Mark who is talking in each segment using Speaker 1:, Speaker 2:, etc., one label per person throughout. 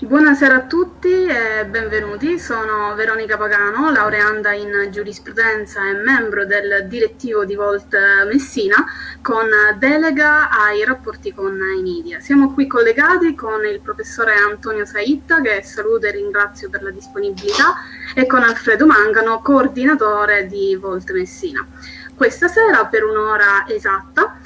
Speaker 1: Buonasera a tutti e benvenuti. Sono Veronica Pagano, laureanda in giurisprudenza e membro del direttivo di Volt Messina con delega ai rapporti con i media. Siamo qui collegati con il professore Antonio Saitta, che saluto e ringrazio per la disponibilità, e con Alfredo Mangano, coordinatore di Volt Messina. Questa sera, per un'ora esatta,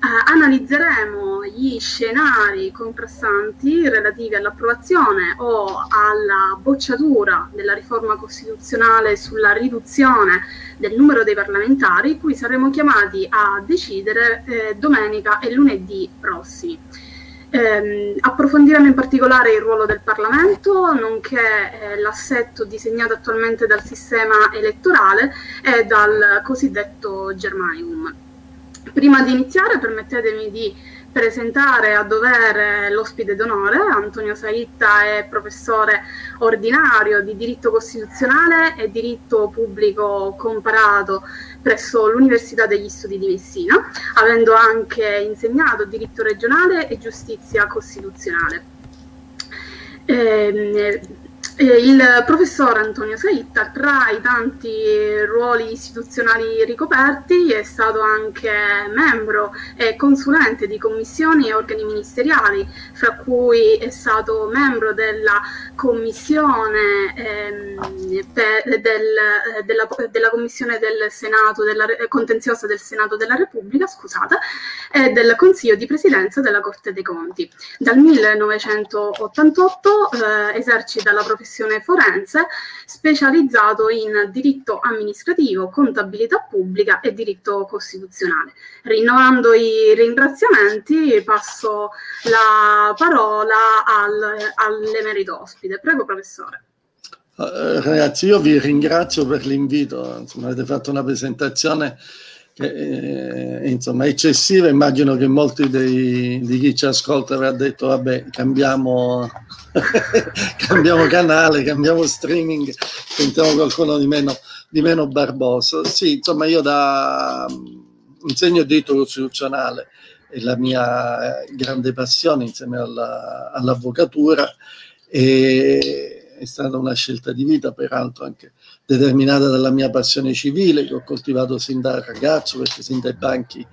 Speaker 1: analizzeremo gli scenari contrastanti relativi all'approvazione o alla bocciatura della riforma costituzionale sulla riduzione del numero dei parlamentari, cui saremo chiamati a decidere eh, domenica e lunedì prossimi. Eh, approfondiremo in particolare il ruolo del Parlamento, nonché eh, l'assetto disegnato attualmente dal sistema elettorale e dal cosiddetto Germanium. Prima di iniziare permettetemi di presentare a dovere l'ospite d'onore. Antonio Saitta è professore ordinario di diritto costituzionale e diritto pubblico comparato presso l'Università degli Studi di Messina, avendo anche insegnato diritto regionale e giustizia costituzionale. Eh, il professor Antonio Saitta, tra i tanti ruoli istituzionali ricoperti, è stato anche membro e consulente di commissioni e organi ministeriali, fra cui è stato membro della commissione, ehm, per, del, della, della, commissione del Senato, della, contenziosa del Senato della Repubblica, scusate, e del Consiglio di Presidenza della Corte dei Conti. Dal 1988 eh, esercita la professione professione forense, specializzato in diritto amministrativo, contabilità pubblica e diritto costituzionale. Rinnovando i ringraziamenti, passo la parola al, all'emerito ospite. Prego, professore.
Speaker 2: Uh, ragazzi, io vi ringrazio per l'invito, insomma, avete fatto una presentazione eh, insomma, eccessiva. Immagino che molti dei, di chi ci ascolta avrà detto: Vabbè, cambiamo, cambiamo canale, cambiamo streaming, sentiamo qualcuno di meno, di meno barboso. Sì, insomma, io da insegno diritto costituzionale è la mia grande passione insieme alla, all'avvocatura e è stata una scelta di vita, peraltro anche determinata dalla mia passione civile che ho coltivato sin da ragazzo, perché sin dai banchi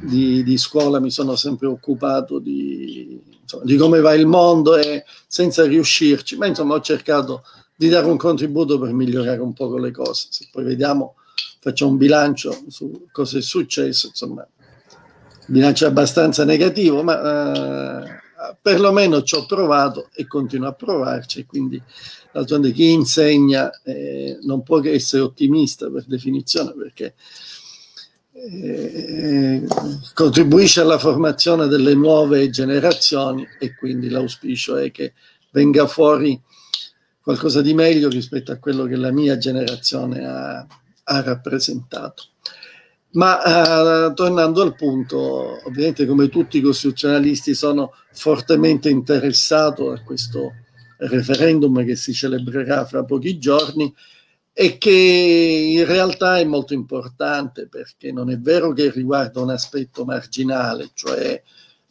Speaker 2: di, di scuola mi sono sempre occupato di, insomma, di, come va il mondo e senza riuscirci, ma insomma ho cercato di dare un contributo per migliorare un po' le cose. Se poi vediamo, facciamo un bilancio su cosa è successo, insomma, bilancio abbastanza negativo, ma eh, perlomeno ci ho provato e continuo a provarci, quindi d'altronde chi insegna eh, non può che essere ottimista per definizione perché eh, contribuisce alla formazione delle nuove generazioni e quindi l'auspicio è che venga fuori qualcosa di meglio rispetto a quello che la mia generazione ha, ha rappresentato. Ma uh, tornando al punto, ovviamente come tutti i costituzionalisti sono fortemente interessato a questo referendum che si celebrerà fra pochi giorni e che in realtà è molto importante perché non è vero che riguarda un aspetto marginale, cioè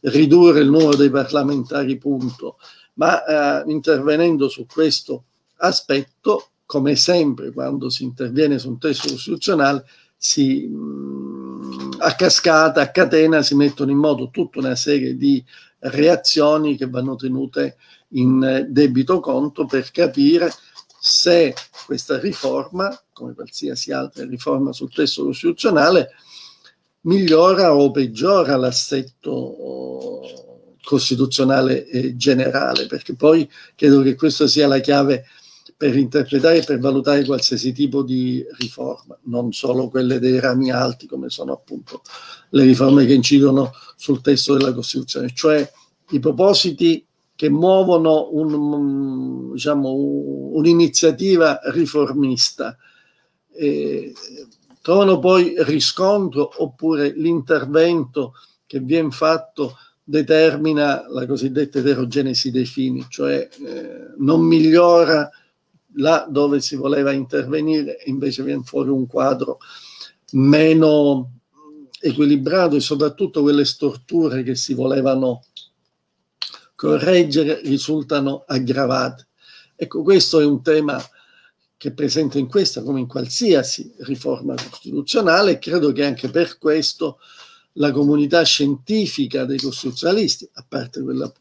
Speaker 2: ridurre il numero dei parlamentari, punto, ma uh, intervenendo su questo aspetto, come sempre quando si interviene su un testo costituzionale, si, mh, a cascata, a catena, si mettono in moto tutta una serie di reazioni che vanno tenute in debito conto per capire se questa riforma, come qualsiasi altra riforma sul testo costituzionale, migliora o peggiora l'assetto costituzionale generale, perché poi credo che questa sia la chiave per interpretare e per valutare qualsiasi tipo di riforma, non solo quelle dei rami alti come sono appunto le riforme che incidono sul testo della Costituzione, cioè i propositi che muovono un, diciamo, un'iniziativa riformista. Eh, trovano poi riscontro oppure l'intervento che viene fatto determina la cosiddetta eterogenesi dei fini, cioè eh, non migliora là dove si voleva intervenire, invece viene fuori un quadro meno equilibrato e soprattutto quelle storture che si volevano correggere risultano aggravate. Ecco, questo è un tema che è presente in questa come in qualsiasi riforma costituzionale e credo che anche per questo la comunità scientifica dei costituzionalisti, a parte quella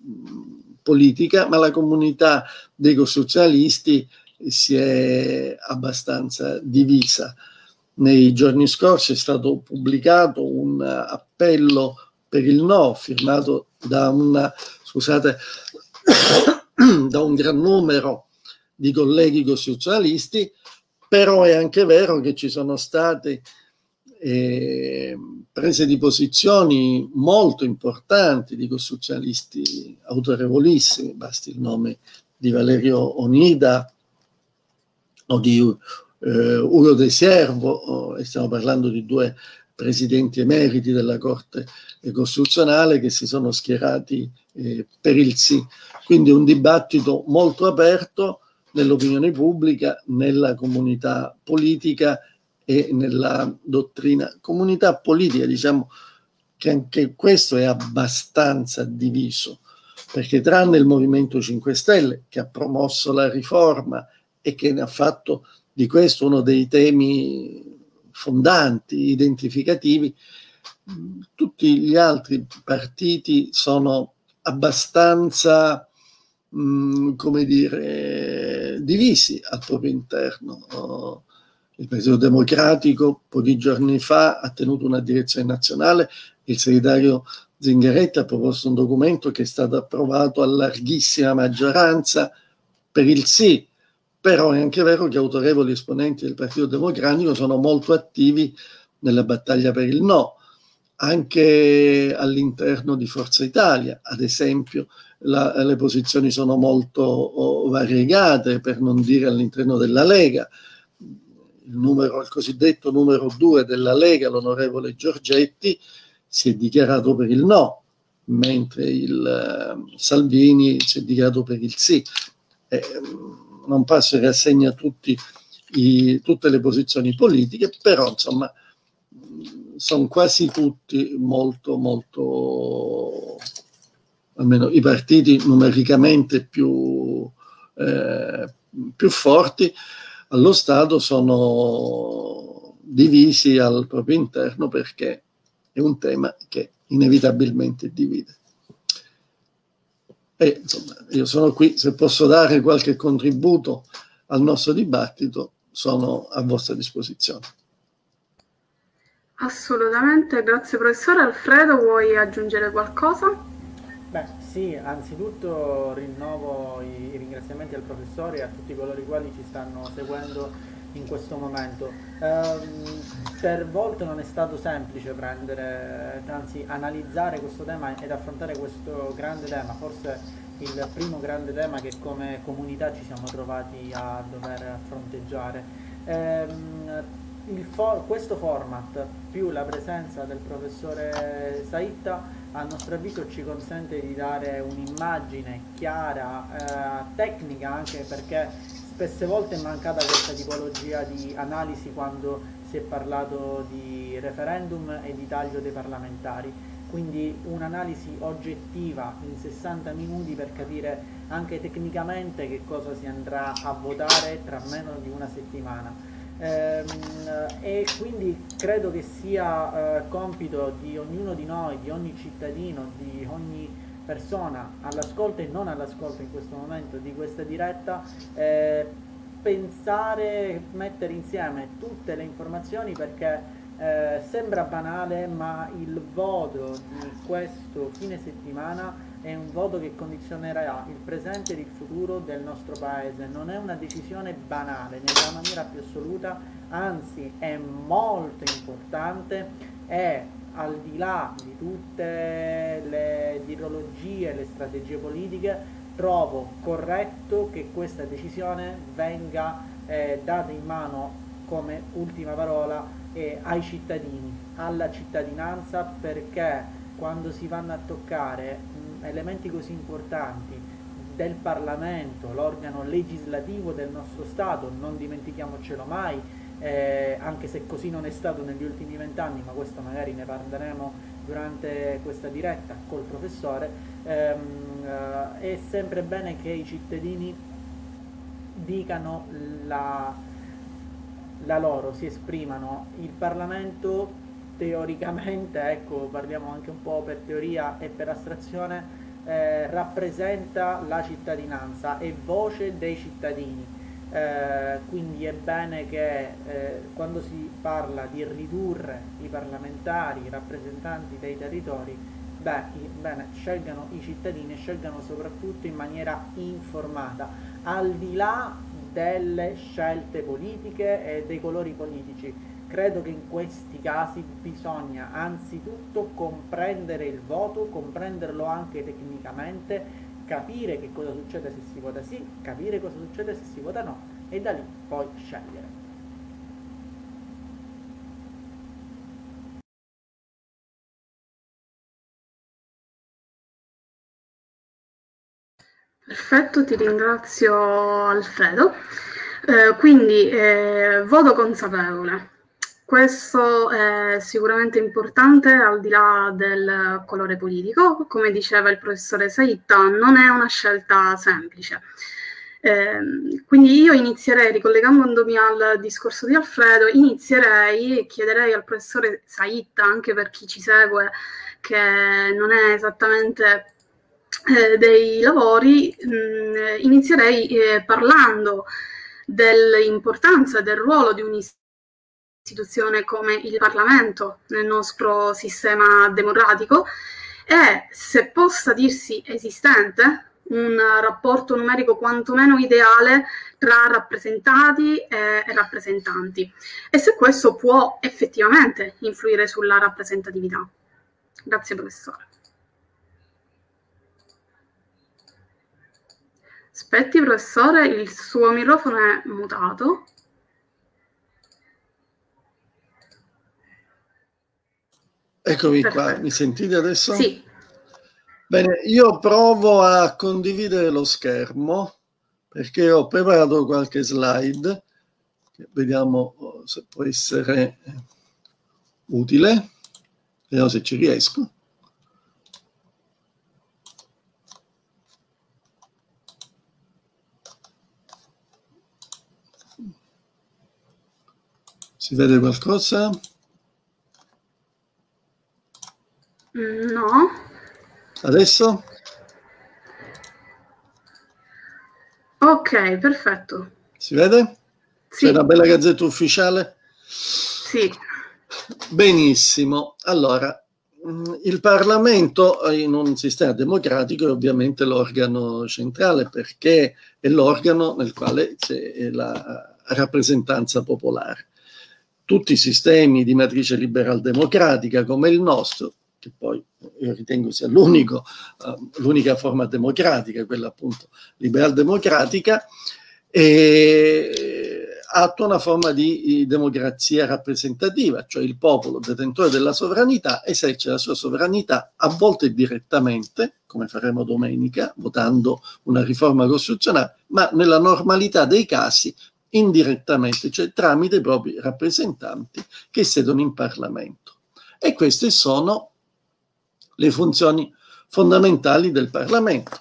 Speaker 2: politica, ma la comunità dei costituzionalisti si è abbastanza divisa. Nei giorni scorsi è stato pubblicato un appello per il no, firmato da, una, scusate, da un gran numero di colleghi costituzionalisti, però è anche vero che ci sono state eh, prese di posizioni molto importanti di costituzionalisti autorevolissimi, basti il nome di Valerio Onida o di eh, Ugo De Siervo, e stiamo parlando di due presidenti emeriti della Corte Costituzionale che si sono schierati eh, per il sì. Quindi un dibattito molto aperto nell'opinione pubblica, nella comunità politica e nella dottrina. Comunità politica, diciamo che anche questo è abbastanza diviso, perché tranne il Movimento 5 Stelle che ha promosso la riforma e che ne ha fatto di questo uno dei temi fondanti, identificativi, tutti gli altri partiti sono abbastanza, mh, mm, come dire, divisi al proprio interno. Il Partito Democratico pochi giorni fa ha tenuto una direzione nazionale, il segretario Zingaretti ha proposto un documento che è stato approvato a larghissima maggioranza per il sì, però è anche vero che autorevoli esponenti del Partito Democratico sono molto attivi nella battaglia per il no, anche all'interno di Forza Italia, ad esempio, la, le posizioni sono molto variegate, per non dire all'interno della Lega. Il, numero, il cosiddetto numero due della Lega, l'onorevole Giorgetti, si è dichiarato per il no, mentre il uh, Salvini si è dichiarato per il sì. Eh, non passo in rassegna tutti i, tutte le posizioni politiche, però insomma sono quasi tutti molto, molto, almeno i partiti numericamente più, eh, più forti, allo Stato sono divisi al proprio interno perché è un tema che inevitabilmente divide. E insomma, io sono qui, se posso dare qualche contributo al nostro dibattito, sono a vostra disposizione.
Speaker 1: Assolutamente, grazie professore. Alfredo, vuoi aggiungere qualcosa?
Speaker 3: Beh, sì, anzitutto rinnovo i ringraziamenti al professore e a tutti coloro i quali ci stanno seguendo in questo momento. Um, per volte non è stato semplice prendere, anzi analizzare questo tema ed affrontare questo grande tema, forse il primo grande tema che come comunità ci siamo trovati a dover fronteggiare. Um, for questo format più la presenza del professore Saitta a nostro avviso ci consente di dare un'immagine chiara, eh, tecnica anche perché spesse volte è mancata questa tipologia di analisi quando si è parlato di referendum e di taglio dei parlamentari, quindi un'analisi oggettiva in 60 minuti per capire anche tecnicamente che cosa si andrà a votare tra meno di una settimana. Ehm, e quindi credo che sia eh, compito di ognuno di noi, di ogni cittadino, di ogni persona all'ascolto e non all'ascolto in questo momento di questa diretta eh, pensare, mettere insieme tutte le informazioni perché eh, sembra banale ma il voto di questo fine settimana è un voto che condizionerà il presente e il futuro del nostro paese, non è una decisione banale nella maniera più assoluta, anzi è molto importante, è al di là di tutte le ideologie, le strategie politiche, trovo corretto che questa decisione venga eh, data in mano come ultima parola eh, ai cittadini, alla cittadinanza, perché quando si vanno a toccare mh, elementi così importanti del Parlamento, l'organo legislativo del nostro Stato, non dimentichiamocelo mai, eh, anche se così non è stato negli ultimi vent'anni, ma questo magari ne parleremo durante questa diretta col professore, ehm, eh, è sempre bene che i cittadini dicano la, la loro, si esprimano. Il Parlamento teoricamente, ecco, parliamo anche un po' per teoria e per astrazione, eh, rappresenta la cittadinanza, è voce dei cittadini. Eh, quindi è bene che eh, quando si parla di ridurre i parlamentari, i rappresentanti dei territori, beh, bene, scelgano i cittadini scelgano soprattutto in maniera informata, al di là delle scelte politiche e dei colori politici. Credo che in questi casi bisogna anzitutto comprendere il voto, comprenderlo anche tecnicamente, capire che cosa succede se si vota sì, capire cosa succede se si vota no e da lì poi scegliere.
Speaker 1: Perfetto, ti ringrazio Alfredo. Eh, quindi eh, voto consapevole. Questo è sicuramente importante al di là del colore politico, come diceva il professore Saitta, non è una scelta semplice. Eh, quindi io inizierei, ricollegandomi al discorso di Alfredo, inizierei e chiederei al professore Saitta, anche per chi ci segue, che non è esattamente eh, dei lavori, mh, mm, inizierei eh, parlando dell'importanza del ruolo di un'istituzione istituzione come il Parlamento nel nostro sistema democratico e se possa dirsi esistente un rapporto numerico quantomeno ideale tra rappresentati e rappresentanti e se questo può effettivamente influire sulla rappresentatività. Grazie professore. Aspetti professore, il suo microfono è mutato.
Speaker 2: Eccomi Perfetto. qua, mi sentite adesso?
Speaker 1: Sì.
Speaker 2: Bene, io provo a condividere lo schermo perché ho preparato qualche slide, vediamo oh, se può essere utile, vediamo se ci riesco. Si vede qualcosa?
Speaker 1: No.
Speaker 2: Adesso?
Speaker 1: Ok, perfetto.
Speaker 2: Si vede?
Speaker 1: Sì.
Speaker 2: C'è una bella gazzetta ufficiale?
Speaker 1: Sì.
Speaker 2: Benissimo. Allora, mm, il Parlamento in un sistema democratico è ovviamente l'organo centrale perché è l'organo nel quale c'è la rappresentanza popolare. Tutti i sistemi di matrice liberal democratica come il nostro che poi io ritengo sia l'unico, uh, l'unica forma democratica, quella appunto liberal democratica, e attua una forma di democrazia rappresentativa, cioè il popolo detentore della sovranità esercita la sua sovranità a volte direttamente, come faremo domenica, votando una riforma costituzionale, ma nella normalità dei casi indirettamente, cioè tramite i propri rappresentanti che siedono in Parlamento. E queste sono le funzioni fondamentali del Parlamento.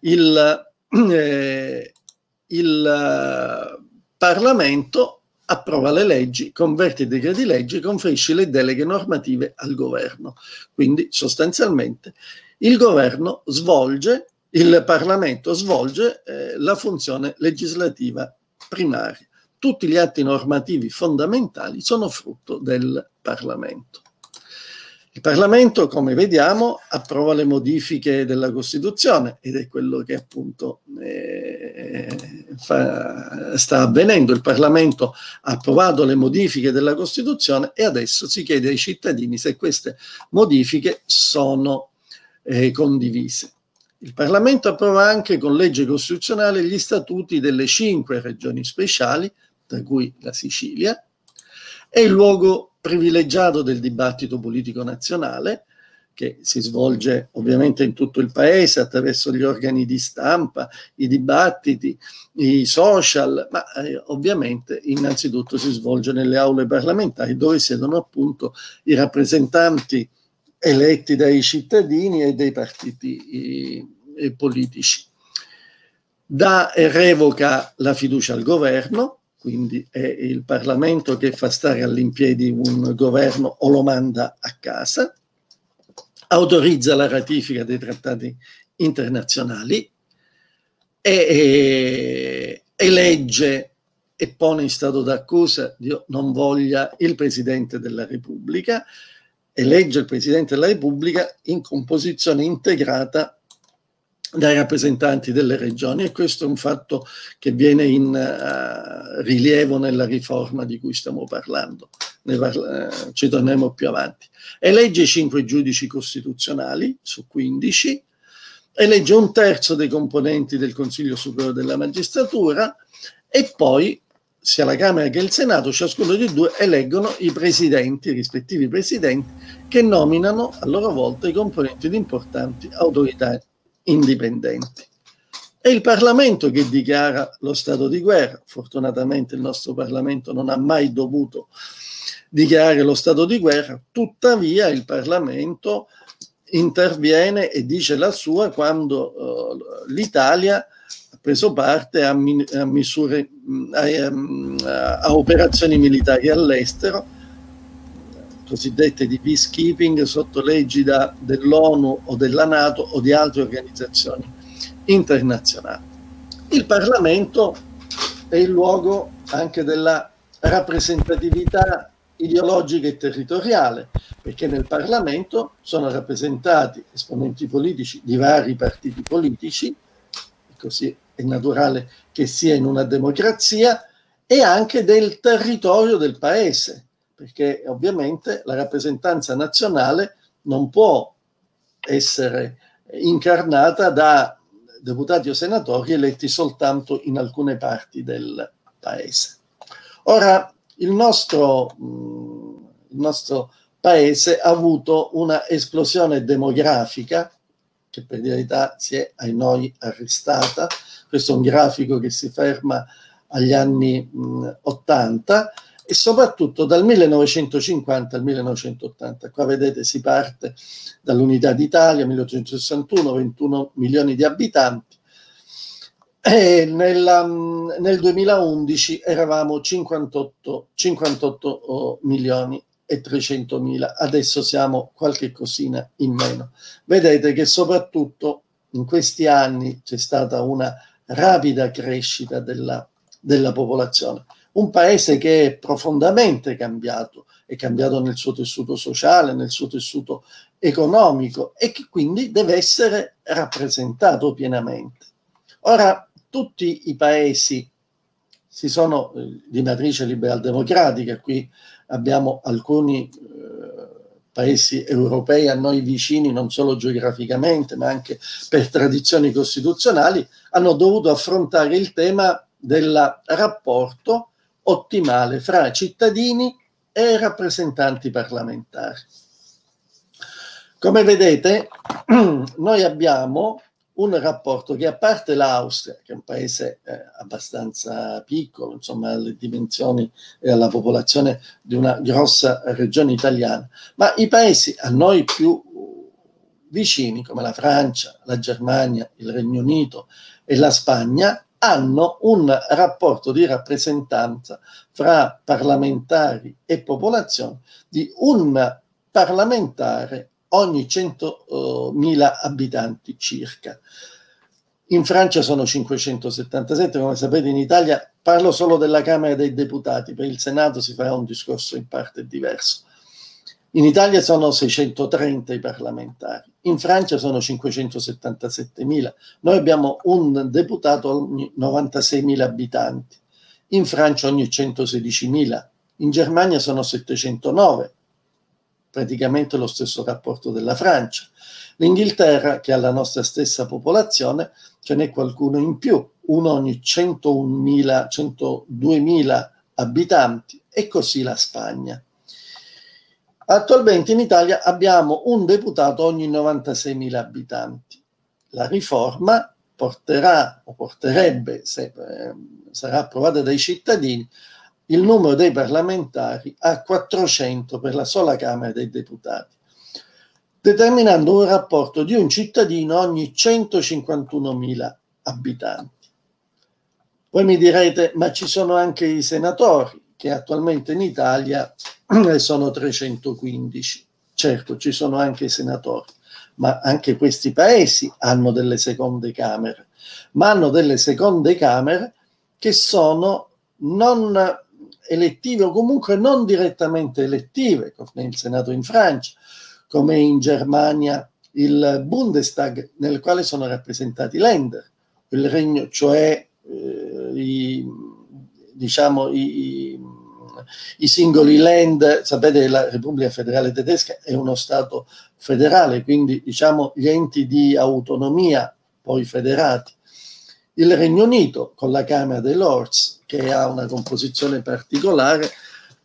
Speaker 2: Il, eh, il eh, Parlamento approva le leggi, converte i decreti legge, conferisce le deleghe normative al governo. Quindi sostanzialmente il governo svolge, il Parlamento svolge eh, la funzione legislativa primaria. Tutti gli atti normativi fondamentali sono frutto del Parlamento. Il Parlamento, come vediamo, approva le modifiche della Costituzione ed è quello che appunto eh, fa, sta avvenendo. Il Parlamento ha approvato le modifiche della Costituzione e adesso si chiede ai cittadini se queste modifiche sono eh, condivise. Il Parlamento approva anche con legge costituzionale gli statuti delle cinque regioni speciali, tra cui la Sicilia, è il luogo privilegiato del dibattito politico nazionale, che si svolge ovviamente in tutto il paese attraverso gli organi di stampa, i dibattiti, i social, ma eh, ovviamente innanzitutto si svolge nelle aule parlamentari dove siedono appunto i rappresentanti eletti dai cittadini e dai partiti eh, politici. Da e revoca la fiducia al governo, quindi è il Parlamento che fa stare all'impiedi un governo o lo manda a casa, autorizza la ratifica dei trattati internazionali e, elegge e pone in stato d'accusa, Dio non voglia, il Presidente della Repubblica, elegge il Presidente della Repubblica in composizione integrata dai rappresentanti delle regioni e questo è un fatto che viene in uh, rilievo nella riforma di cui stiamo parlando, parla, uh, ci torneremo più avanti. Elegge cinque giudici costituzionali su 15, elegge un terzo dei componenti del Consiglio Superiore della Magistratura e poi sia la Camera che il Senato, ciascuno dei due eleggono i presidenti, i rispettivi presidenti, che nominano a loro volta i componenti di importanti autorità indipendenti. È il Parlamento che dichiara lo stato di guerra. Fortunatamente il nostro Parlamento non ha mai dovuto dichiarare lo stato di guerra, tuttavia il Parlamento interviene e dice la sua quando uh, l'Italia ha preso parte a, mi- a misure, a, um, a operazioni militari all'estero cosiddette di peacekeeping sotto l'egida dell'ONU o della Nato o di altre organizzazioni internazionali. Il Parlamento è il luogo anche della rappresentatività ideologica e territoriale, perché nel Parlamento sono rappresentati esponenti politici di vari partiti politici, così è naturale che sia in una democrazia, e anche del territorio del paese, perché ovviamente la rappresentanza nazionale non può essere incarnata da deputati o senatori eletti soltanto in alcune parti del paese. Ora, il nostro, il nostro paese ha avuto una esplosione demografica che per verità si è ai noi arrestata. Questo è un grafico che si ferma agli anni mh, 80 e soprattutto dal 1950 al 1980. Qua vedete si parte dall'unità d'Italia, 1861, 21 milioni di abitanti, e nella, nel 2011 eravamo 58, 58 milioni e 300 mila, adesso siamo qualche cosina in meno. Vedete che soprattutto in questi anni c'è stata una rapida crescita della, della popolazione un paese che è profondamente cambiato, è cambiato nel suo tessuto sociale, nel suo tessuto economico e che quindi deve essere rappresentato pienamente. Ora, tutti i paesi si sono eh, di matrice liberal democratica, qui abbiamo alcuni eh, paesi europei a noi vicini, non solo geograficamente, ma anche per tradizioni costituzionali, hanno dovuto affrontare il tema del rapporto ottimale fra cittadini e rappresentanti parlamentari. Come vedete, noi abbiamo un rapporto che a parte l'Austria, che è un paese eh, abbastanza piccolo, insomma alle dimensioni e alla popolazione di una grossa regione italiana, ma i paesi a noi più vicini, come la Francia, la Germania, il Regno Unito e la Spagna, hanno un rapporto di rappresentanza fra parlamentari e popolazione di un parlamentare ogni 100.000 abitanti circa. In Francia sono 577, come sapete in Italia parlo solo della Camera dei Deputati, per il Senato si farà un discorso in parte diverso. In Italia sono 630 i parlamentari, in Francia sono 577.000. Noi abbiamo un deputato ogni 96.000 abitanti, in Francia ogni 116.000, in Germania sono 709, praticamente lo stesso rapporto della Francia. L'Inghilterra, che ha la nostra stessa popolazione, ce n'è qualcuno in più, uno ogni 101.000, 102.000 abitanti, e così la Spagna. Attualmente in Italia abbiamo un deputato ogni 96.000 abitanti. La riforma porterà o porterebbe, se eh, sarà approvata dai cittadini, il numero dei parlamentari a 400 per la sola Camera dei Deputati. determinando un rapporto di un cittadino ogni 151.000 abitanti. Poi mi direte, ma ci sono anche i senatori, che attualmente in Italia sono 315. Certo, ci sono anche i senatori, ma anche questi paesi hanno delle seconde camere, ma hanno delle seconde camere che sono non elettive o comunque non direttamente elettive, come il Senato in Francia, come in Germania il Bundestag, nel quale sono rappresentati Länder, il regno, cioè eh, i, diciamo, i, i, singoli land, sapete la Repubblica Federale Tedesca è uno Stato federale, quindi diciamo gli enti di autonomia poi federati. Il Regno Unito con la Camera dei Lords, che ha una composizione particolare,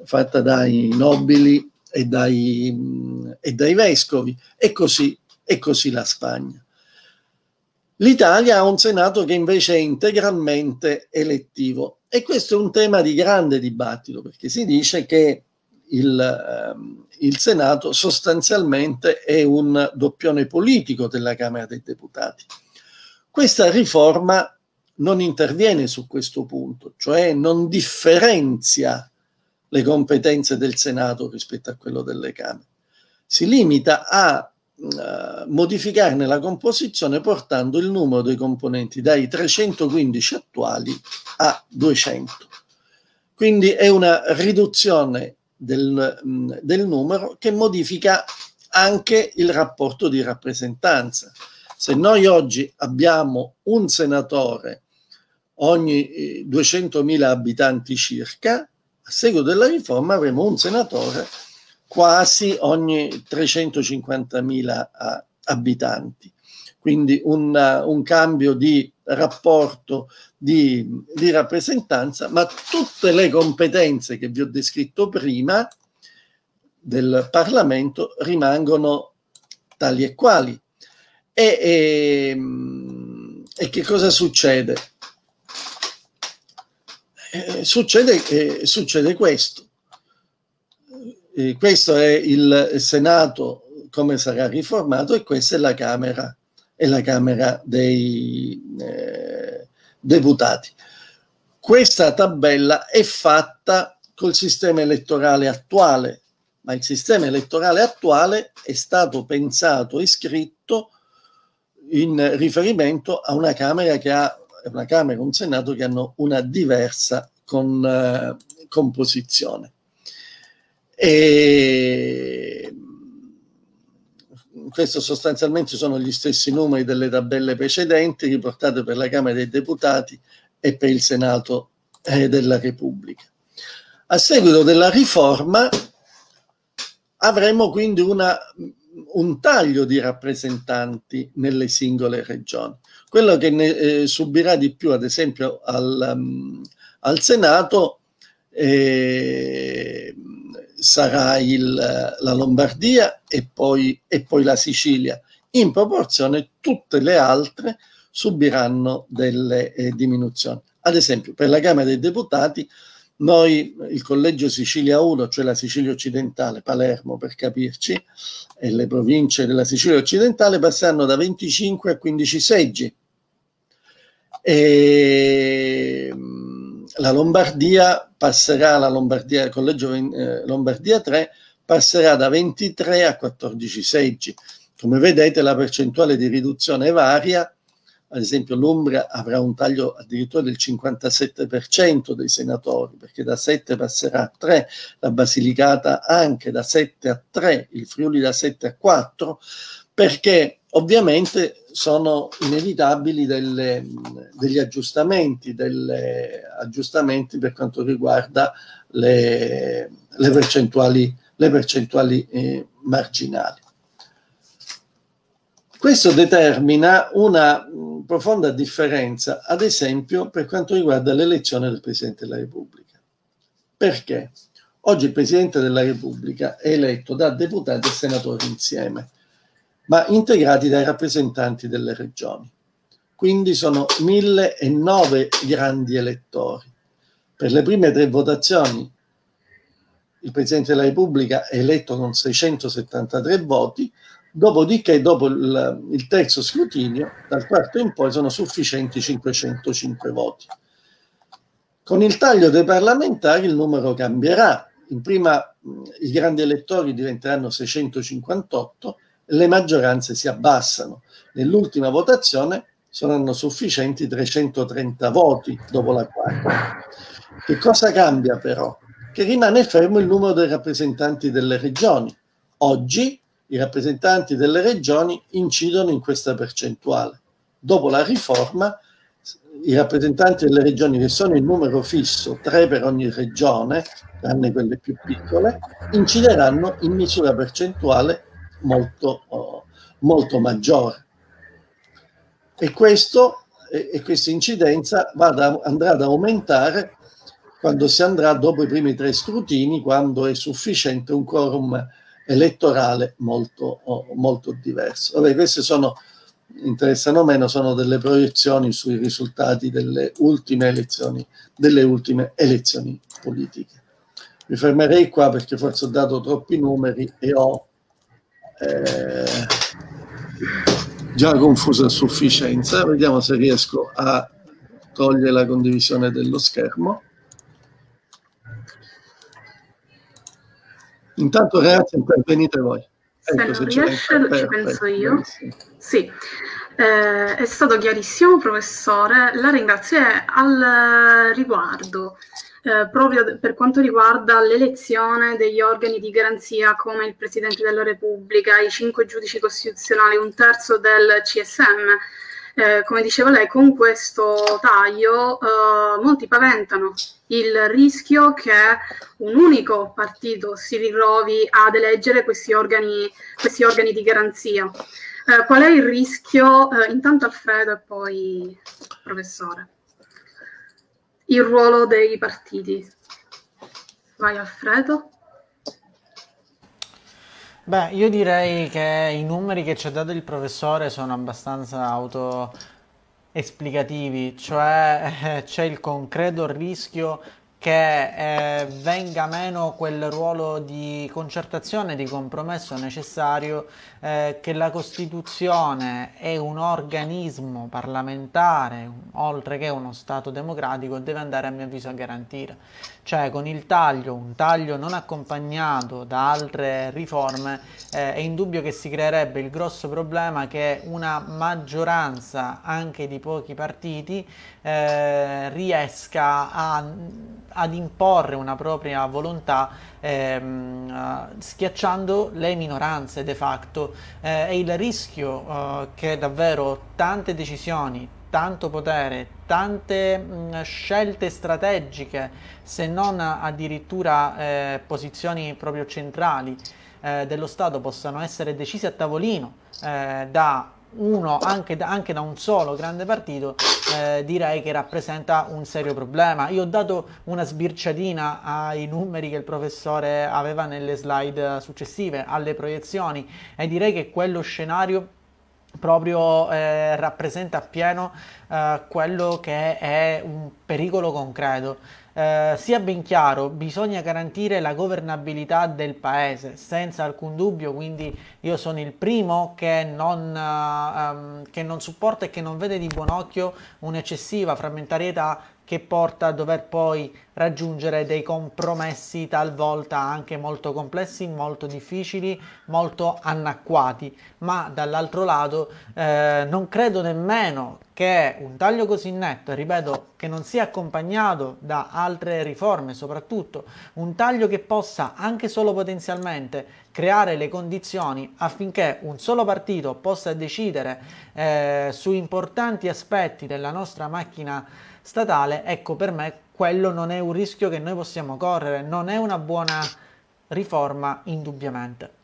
Speaker 2: fatta dai nobili e dai, e dai vescovi, e così, e così la Spagna. L'Italia ha un Senato che invece è integralmente elettivo e questo è un tema di grande dibattito perché si dice che il, ehm, il Senato sostanzialmente è un doppione politico della Camera dei Deputati. Questa riforma non interviene su questo punto, cioè non differenzia le competenze del Senato rispetto a quello delle Camere. Si limita a modificarne la composizione portando il numero dei componenti dai 315 attuali a 200. Quindi è una riduzione del, mh, del numero che modifica anche il rapporto di rappresentanza. Se noi oggi abbiamo un senatore ogni 200.000 abitanti circa, a seguito della riforma avremo un senatore quasi ogni 350.000 abitanti. Quindi un, un cambio di rapporto di, di, rappresentanza, ma tutte le competenze che vi ho descritto prima del Parlamento rimangono tali e quali. E, e, e che cosa succede? Eh, succede, eh, succede, questo. Eh, questo è il Senato come sarà riformato e questa è la Camera, è la Camera dei eh, Deputati. Questa tabella è fatta col sistema elettorale attuale, ma il sistema elettorale attuale è stato pensato e scritto in riferimento a una Camera che ha una Camera e un Senato che hanno una diversa con, eh, composizione. E questo sostanzialmente sono gli stessi numeri delle tabelle precedenti riportate per la Camera dei Deputati e per il Senato eh, della Repubblica. A seguito della riforma avremo quindi una, un taglio di rappresentanti nelle singole regioni. Quello che ne eh, subirà di più, ad esempio, al, um, al Senato eh, sarà il, la Lombardia e poi, e poi la Sicilia. In proporzione tutte le altre subiranno delle eh, diminuzioni. Ad esempio, per la Camera dei Deputati, noi, il Collegio Sicilia 1, cioè la Sicilia occidentale, Palermo per capirci, e le province della Sicilia occidentale passeranno da 25 a 15 seggi e la Lombardia passerà, la Lombardia, collegio eh, Lombardia 3 passerà da 23 a 14 seggi. Come vedete la percentuale di riduzione varia, ad esempio l'Umbria avrà un taglio addirittura del 57% dei senatori, perché da 7 passerà a 3, la Basilicata anche da 7 a 3, il Friuli da 7 a 4, perché ovviamente sono inevitabili delle, degli aggiustamenti, delle aggiustamenti per quanto riguarda le, le percentuali, le percentuali eh, marginali. Questo determina una profonda differenza, ad esempio, per quanto riguarda l'elezione del Presidente della Repubblica. Perché? Oggi il Presidente della Repubblica è eletto da deputati e senatori insieme ma integrati dai rappresentanti delle regioni. Quindi sono 1009 grandi elettori. Per le prime tre votazioni il Presidente della Repubblica è eletto con 673 voti, Dopodiché, dopo il, il, terzo scrutinio, dal quarto in poi sono sufficienti 505 voti. Con il taglio dei parlamentari il numero cambierà. In prima i grandi elettori diventeranno 658 e le maggioranze si abbassano. Nell'ultima votazione saranno sufficienti 330 voti dopo la quarta. Che cosa cambia però? Che rimane fermo il numero dei rappresentanti delle regioni. Oggi i rappresentanti delle regioni incidono in questa percentuale. Dopo la riforma, i rappresentanti delle regioni che sono in numero fisso, tre per ogni regione, tranne quelle più piccole, incideranno in misura percentuale molto, oh, molto maggiore. E, questo, e questa incidenza da, andrà ad aumentare quando si andrà dopo i primi tre scrutini, quando è sufficiente un quorum elettorale molto, molto diverso. Vabbè, queste sono, interessano meno, sono delle proiezioni sui risultati delle ultime elezioni, delle ultime elezioni politiche. Mi fermerei qua perché forse ho dato troppi numeri e ho eh, già confuso a sufficienza. Vediamo se riesco a togliere la condivisione dello schermo. Intanto ragazzi intervenite voi.
Speaker 1: Ecco, se, non riesce ci penso io. Sì. Eh, è stato chiarissimo, professore. La ringrazio al riguardo. Eh, proprio per quanto riguarda l'elezione degli organi di garanzia come il Presidente della Repubblica, i cinque giudici costituzionali, un terzo del CSM, eh, come diceva lei, con questo taglio eh, molti paventano il rischio che un unico partito si ritrovi ad eleggere questi organi, questi organi di garanzia. Eh, qual è il rischio? Eh, intanto Alfredo e poi professore. Il ruolo dei partiti. Vai Alfredo.
Speaker 3: Beh, io direi che i numeri che ci ha dato il professore sono abbastanza autoesplicativi, cioè eh, c'è il concreto rischio che eh, venga meno quel ruolo di concertazione, di compromesso necessario eh, che la Costituzione è un organismo parlamentare, oltre che uno Stato democratico, deve andare a mio avviso a garantire. Cioè con il taglio, un taglio non accompagnato da altre riforme, eh, è indubbio che si creerebbe il grosso problema che una maggioranza anche di pochi partiti eh, riesca a, ad imporre una propria volontà ehm, schiacciando le minoranze de facto. Eh, e il rischio eh, che davvero tante decisioni, tanto potere, tante mh, scelte strategiche, se non addirittura eh, posizioni proprio centrali eh, dello Stato possano essere decise a tavolino eh, da uno anche da, anche da, un solo grande partito eh, direi che rappresenta un serio problema. Io ho dato una sbirciatina ai numeri che il professore aveva nelle slide successive, alle proiezioni e direi che quello scenario proprio eh, rappresenta appieno eh, quello che è un pericolo concreto. Eh, sia ben chiaro, bisogna garantire la governabilità del paese, senza alcun dubbio, quindi io sono il primo che non, uh, um, che non supporta e che non vede di buon occhio un'eccessiva frammentarietà che porta a dover poi raggiungere dei compromessi talvolta anche molto complessi, molto difficili, molto anacquati, ma dall'altro lato eh, non credo nemmeno che un taglio così netto, ripeto, che non sia accompagnato da altre riforme, soprattutto un taglio che possa anche solo potenzialmente creare le condizioni affinché un solo partito possa decidere eh, su importanti aspetti della nostra macchina statale, ecco per me quello non è un rischio che noi possiamo correre, non è una buona riforma indubbiamente.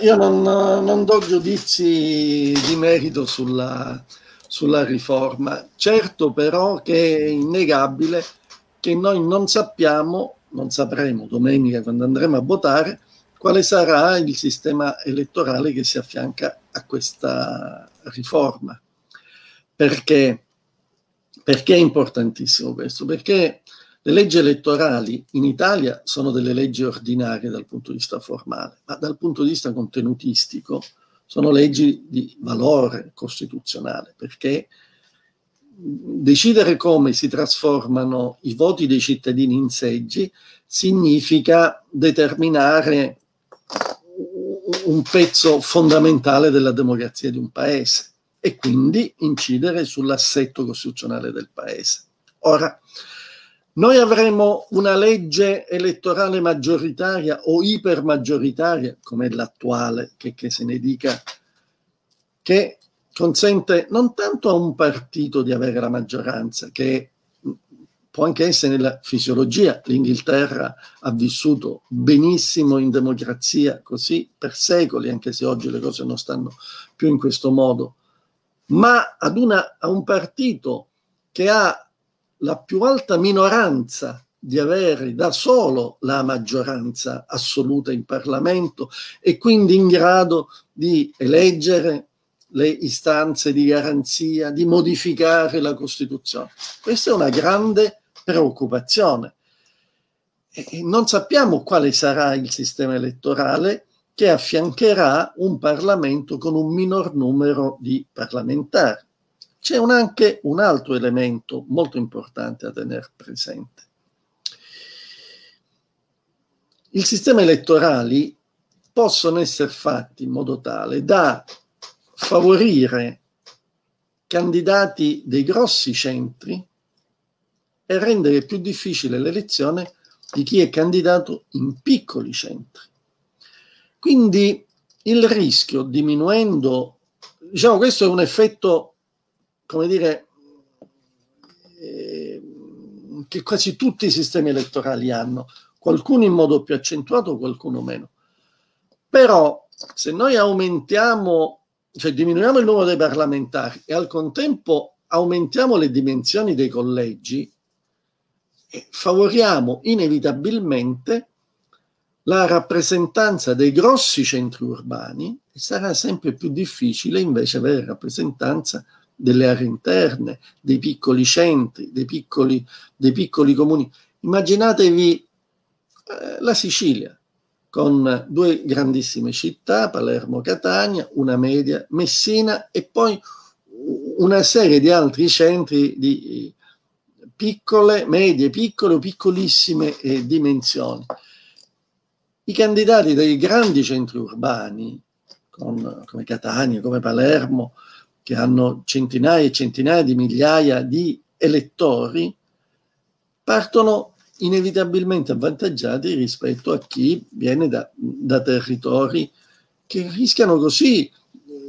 Speaker 2: Io non, non do giudizi di merito sulla, sulla riforma. Certo però che è innegabile che noi non sappiamo, non sapremo domenica quando andremo a votare, quale sarà il sistema elettorale che si affianca a questa riforma. Perché? Perché è importantissimo questo? Perché Le leggi elettorali in Italia sono delle leggi ordinarie dal punto di vista formale, ma dal punto di vista contenutistico sono leggi di valore costituzionale, perché decidere come si trasformano i voti dei cittadini in seggi significa determinare un pezzo fondamentale della democrazia di un paese e quindi incidere sull'assetto costituzionale del paese. Ora, noi avremo una legge elettorale maggioritaria o ipermaggioritaria, come l'attuale, che, che se ne dica, che consente non tanto a un partito di avere la maggioranza, che può anche essere nella fisiologia. L'Inghilterra ha vissuto benissimo in democrazia così per secoli, anche se oggi le cose non stanno più in questo modo, ma ad una, a un partito che ha la più alta minoranza di avere da solo la maggioranza assoluta in Parlamento e quindi in grado di eleggere le istanze di garanzia, di modificare la Costituzione. Questa è una grande preoccupazione. E non sappiamo quale sarà il sistema elettorale che affiancherà un Parlamento con un minor numero di parlamentari. C'è un anche un altro elemento molto importante a tenere presente. I sistemi elettorali possono essere fatti in modo tale da favorire candidati dei grossi centri e rendere più difficile l'elezione di chi è candidato in piccoli centri. Quindi il rischio diminuendo, diciamo questo è un effetto come dire, eh, che quasi tutti i sistemi elettorali hanno, qualcuno in modo più accentuato, qualcuno meno. Però se noi aumentiamo, cioè diminuiamo il numero dei parlamentari e al contempo aumentiamo le dimensioni dei collegi, eh, favoriamo inevitabilmente la rappresentanza dei grossi centri urbani e sarà sempre più difficile invece avere rappresentanza delle aree interne, dei piccoli centri, dei piccoli, dei piccoli comuni. Immaginatevi eh, la Sicilia con due grandissime città, Palermo, Catania, una media, Messina e poi una serie di altri centri di piccole, medie, piccole o piccolissime eh, dimensioni. I candidati dei grandi centri urbani, con, come Catania, come Palermo, che hanno centinaia e centinaia di migliaia di elettori, partono inevitabilmente avvantaggiati rispetto a chi viene da, da territori che rischiano così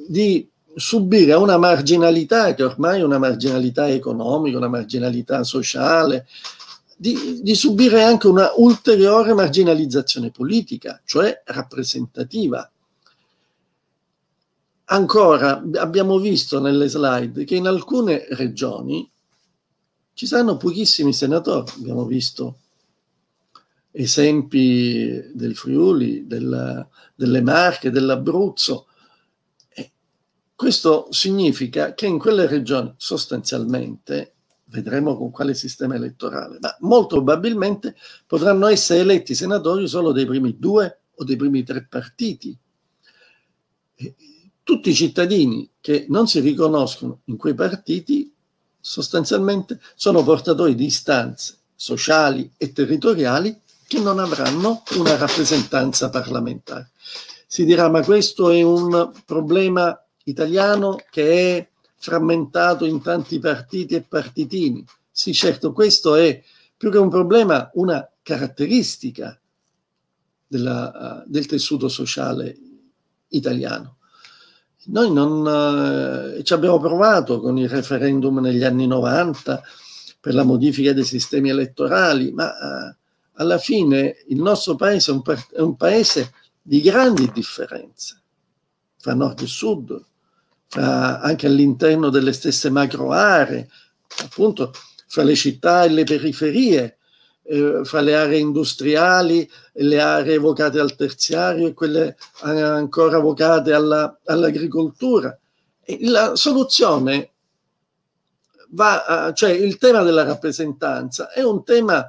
Speaker 2: di subire una marginalità che ormai è una marginalità economica, una marginalità sociale, di, di, subire anche una ulteriore marginalizzazione politica, cioè rappresentativa. Ancora, abbiamo visto nelle slide che in alcune regioni ci saranno pochissimi senatori. Abbiamo visto esempi del Friuli, della, delle Marche, dell'Abruzzo. Questo significa che in quelle regioni sostanzialmente, vedremo con quale sistema elettorale, ma molto probabilmente potranno essere eletti senatori solo dei primi due o dei primi tre partiti. Tutti i cittadini che non si riconoscono in quei partiti sostanzialmente sono portatori di istanze sociali e territoriali che non avranno una rappresentanza parlamentare. Si dirà ma questo è un problema italiano che è frammentato in tanti partiti e partitini. Sì, certo, questo è più che un problema, una caratteristica della, del tessuto sociale italiano. Noi non eh, ci abbiamo provato con il referendum negli anni 90 per la modifica dei sistemi elettorali, ma eh, alla fine il nostro paese è un, è un, paese di grandi differenze fra nord e sud, anche all'interno delle stesse macro aree, appunto fra le città e le periferie eh, fra le aree industriali, le aree vocate al terziario e quelle ancora vocate alla, all'agricoltura. La soluzione va, cioè il tema della rappresentanza è un tema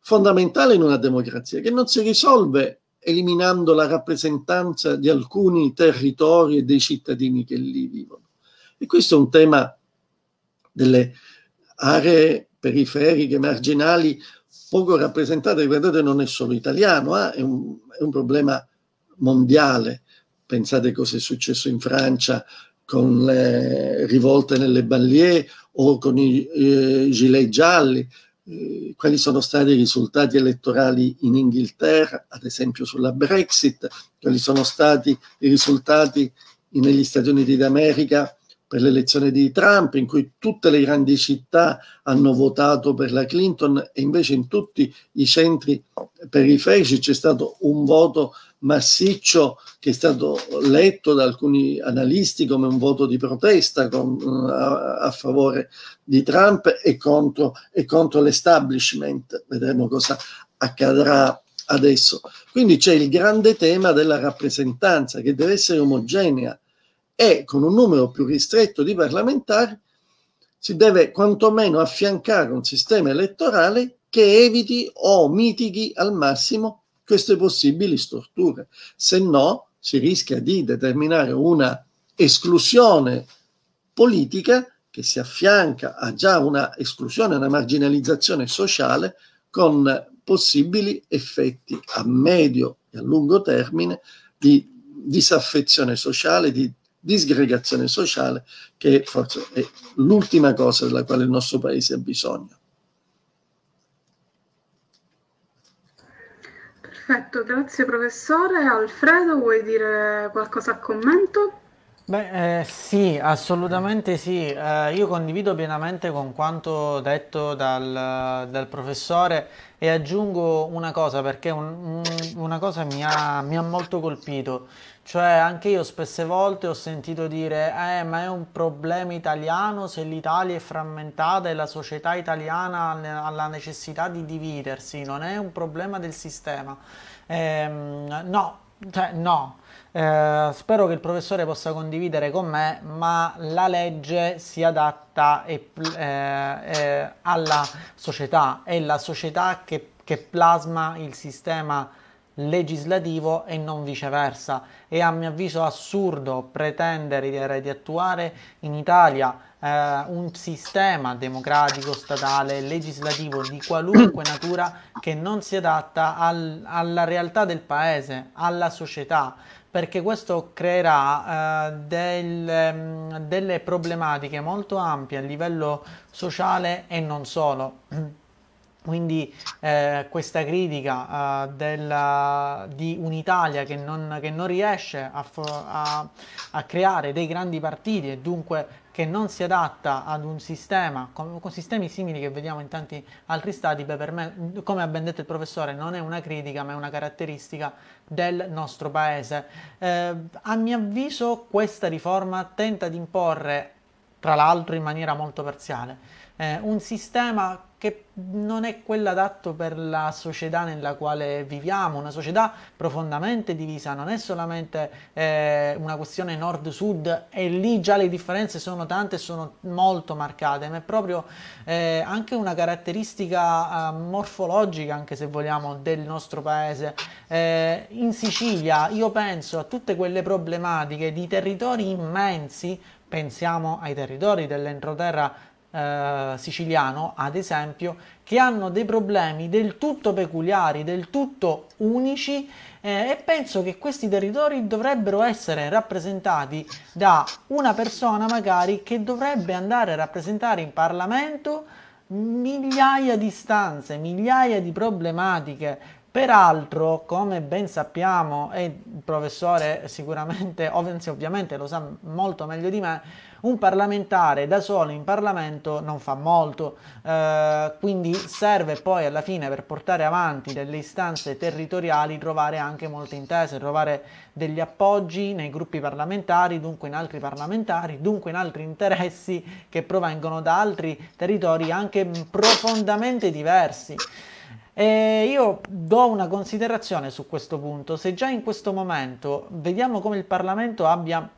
Speaker 2: fondamentale in una democrazia, che non si risolve eliminando la rappresentanza di alcuni territori e dei cittadini che lì vivono. E questo è un tema delle aree periferiche, marginali, poco rappresentate. Guardate, non è solo italiano, eh? è, un, è un problema mondiale. Pensate cosa è successo in Francia con le rivolte nelle banlieue o con i eh, gilet gialli, eh, quali sono stati i risultati elettorali in Inghilterra, ad esempio sulla Brexit, quali sono stati i risultati negli Stati Uniti d'America per l'elezione di Trump, in cui tutte le grandi città hanno votato per la Clinton e invece in tutti i centri periferici c'è stato un voto massiccio che è stato letto da alcuni analisti come un voto di protesta con, a, a, favore di Trump e contro, e contro l'establishment. Vedremo cosa accadrà adesso. Quindi c'è il grande tema della rappresentanza che deve essere omogenea e con un numero più ristretto di parlamentari si deve quantomeno affiancare un sistema elettorale che eviti o mitighi al massimo queste possibili storture. Se no, si rischia di determinare una esclusione politica che si affianca a già una esclusione, una marginalizzazione sociale con possibili effetti a medio e a lungo termine di disaffezione sociale, di disgregazione sociale, che forse è l'ultima cosa della quale il nostro paese ha bisogno.
Speaker 1: Perfetto, grazie professore. Alfredo, vuoi dire qualcosa a commento?
Speaker 3: Beh, eh, sì, assolutamente sì. Eh, io condivido pienamente con quanto detto dal, dal professore e aggiungo una cosa perché un, un, una cosa mi ha, mi ha molto colpito. Cioè, anche io spesse volte ho sentito dire, eh, ma è un problema italiano se l'Italia è frammentata e la società italiana ha la necessità di dividersi, non è un problema del sistema. Eh, no, cioè, no. Eh, spero che il professore possa condividere con me, ma la legge si adatta e, eh, eh, alla società, è la società che, che plasma il sistema legislativo e non viceversa. È a mio avviso assurdo pretendere di attuare in Italia eh, un sistema democratico, statale, legislativo di qualunque natura che non si adatta al, alla realtà del paese, alla società perché questo creerà eh, del, mm, delle problematiche molto ampie a livello sociale e non solo. Quindi eh, questa critica uh, della, di un'Italia che non, che non riesce a, a, a, creare dei grandi partiti e dunque che non si adatta ad un sistema, con, con, sistemi simili che vediamo in tanti altri stati, beh, per me, come ha ben detto il professore, non è una critica ma è una caratteristica del nostro paese. Eh, a mio avviso questa riforma tenta di imporre, tra l'altro in maniera molto parziale, eh, un sistema che non è quello adatto per la società nella quale viviamo, una società profondamente divisa, non è solamente eh, una questione nord-sud e lì già le differenze sono tante e sono molto marcate, ma è proprio eh, anche una caratteristica eh, morfologica, anche se vogliamo, del nostro paese. Eh, in Sicilia io penso a tutte quelle problematiche di territori immensi, pensiamo ai territori dell'entroterra eh, siciliano, ad esempio, che hanno dei problemi del tutto peculiari, del tutto unici eh, e penso che questi territori dovrebbero essere rappresentati da una persona magari che dovrebbe andare a rappresentare in Parlamento migliaia di stanze, migliaia di problematiche. Peraltro, come ben sappiamo, e il professore sicuramente, ovviamente lo sa molto meglio di me, un parlamentare da solo in Parlamento non fa molto, eh, quindi serve poi alla fine per portare avanti delle istanze territoriali trovare anche molte intese, trovare degli appoggi nei gruppi parlamentari, dunque in altri parlamentari, dunque in altri interessi che provengono da altri territori anche profondamente diversi. E io do una considerazione su questo punto. Se già in questo momento vediamo come il Parlamento abbia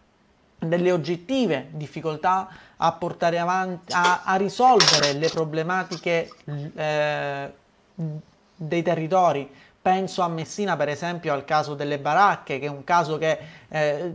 Speaker 3: delle oggettive difficoltà a portare avanti, a, a risolvere le problematiche eh, dei territori. Penso a Messina, per esempio, al caso delle baracche, che è un caso che eh,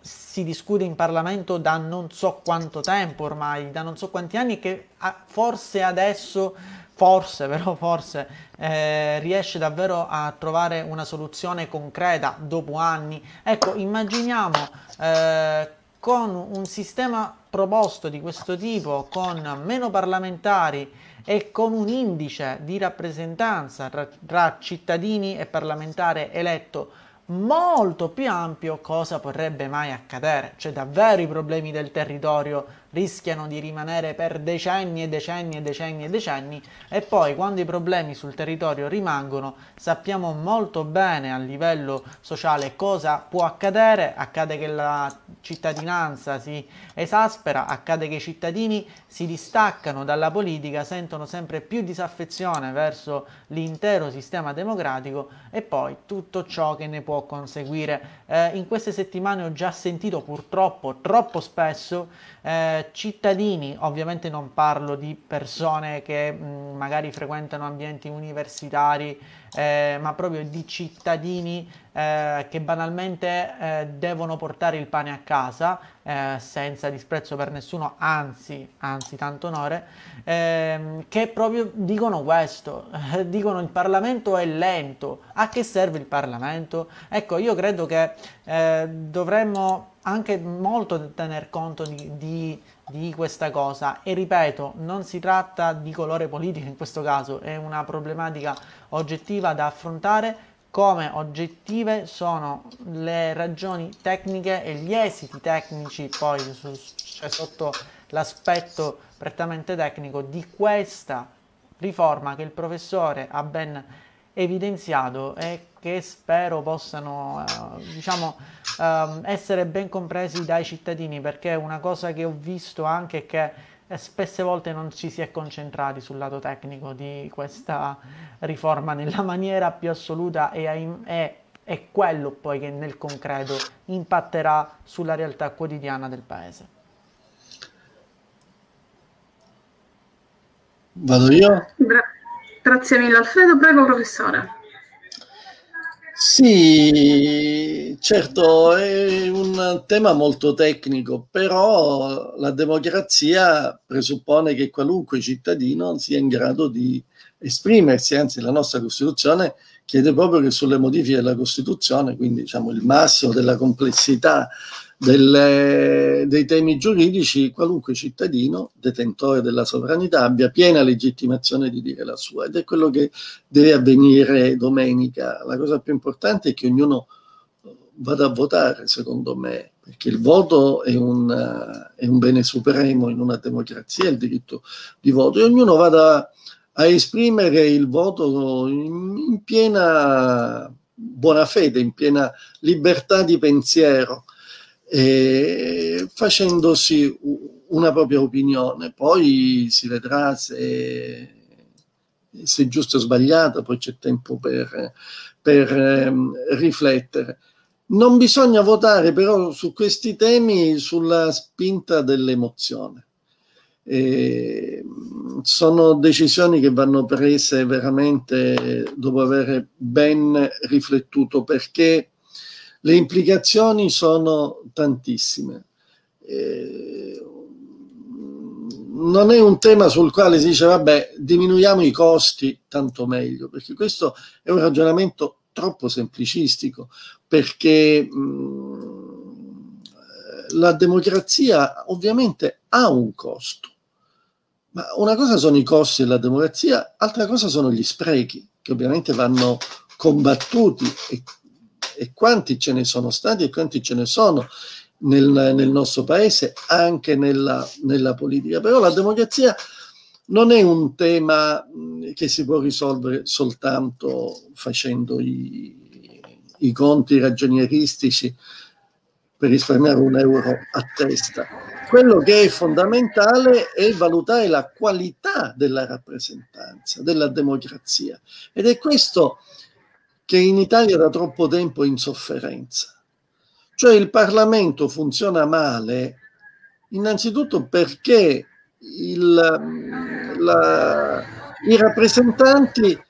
Speaker 3: si discute in Parlamento da non so quanto tempo ormai, da non so quanti anni, che forse adesso, forse, però forse, eh, riesce davvero a trovare una soluzione concreta dopo anni. Ecco, immaginiamo eh, con un sistema proposto di questo tipo, con meno parlamentari e con un indice di rappresentanza tra, tra cittadini e parlamentare eletto molto più ampio, cosa potrebbe mai accadere? Cioè davvero i problemi del territorio rischiano di rimanere per decenni e decenni e decenni e decenni e poi quando i problemi sul territorio rimangono sappiamo molto bene a livello sociale cosa può accadere, accade che la cittadinanza si esaspera, accade che i cittadini si distaccano dalla politica, sentono sempre più disaffezione verso l'intero sistema democratico e poi tutto ciò che ne può conseguire. Eh, in queste settimane ho già sentito purtroppo troppo spesso eh, cittadini, ovviamente non parlo di persone che mh, magari frequentano ambienti universitari, eh, ma proprio di cittadini eh, che banalmente eh, devono portare il pane a casa eh, senza disprezzo per nessuno, anzi, anzi tanto onore, ehm, che proprio dicono questo, dicono il Parlamento è lento, a che serve il Parlamento? Ecco, io credo che eh, dovremmo anche molto tener conto di, di, di, questa cosa. E ripeto, non si tratta di colore politico in questo caso, è una problematica oggettiva da affrontare come oggettive sono le ragioni tecniche e gli esiti tecnici poi su, cioè sotto l'aspetto prettamente tecnico di questa riforma che il professore ha ben evidenziato e che spero possano eh, diciamo, eh, essere ben compresi dai cittadini perché una cosa che ho visto anche è che spesse volte non ci si è concentrati sul lato tecnico di questa riforma nella maniera più assoluta e è, è quello poi che nel concreto impatterà sulla realtà quotidiana del paese.
Speaker 2: Vado io?
Speaker 1: Gra- grazie mille Alfredo, prego professore.
Speaker 2: Sì, certo, è un tema molto tecnico, però la democrazia presuppone che qualunque cittadino sia in grado di esprimersi, anzi la nostra Costituzione chiede proprio che sulle modifiche della Costituzione, quindi diciamo il massimo della complessità delle, dei temi giuridici, qualunque cittadino detentore della sovranità abbia piena legittimazione di dire la sua. Ed è quello che deve avvenire domenica. La cosa più importante è che ognuno vada a votare, secondo me, perché il voto è un, è un bene supremo in una democrazia, il diritto di voto, e ognuno vada a esprimere il voto in, in piena buona fede, in piena libertà di pensiero eh, facendosi una propria opinione. Poi si vedrà se, se è giusto o sbagliato, poi c'è tempo per, per ehm, riflettere. Non bisogna votare però su questi temi sulla spinta dell'emozione. Eh, sono decisioni che vanno prese veramente dopo aver ben riflettuto perché le implicazioni sono tantissime. Eh, non è un tema sul quale si dice vabbè diminuiamo i costi tanto meglio perché questo è un ragionamento troppo semplicistico perché mh, mm, la democrazia ovviamente ha un costo ma una cosa sono i costi della democrazia altra cosa sono gli sprechi che ovviamente vanno combattuti e e quanti ce ne sono stati e quanti ce ne sono nel, nel nostro paese, anche nella, nella, politica. Però la democrazia non è un tema che si può risolvere soltanto facendo i, i conti ragionieristici per risparmiare un euro a testa. Quello che è fondamentale è valutare la qualità della rappresentanza, della democrazia. Ed è questo che in Italia da troppo tempo è in sofferenza. Cioè il Parlamento funziona male innanzitutto perché il, la, i rappresentanti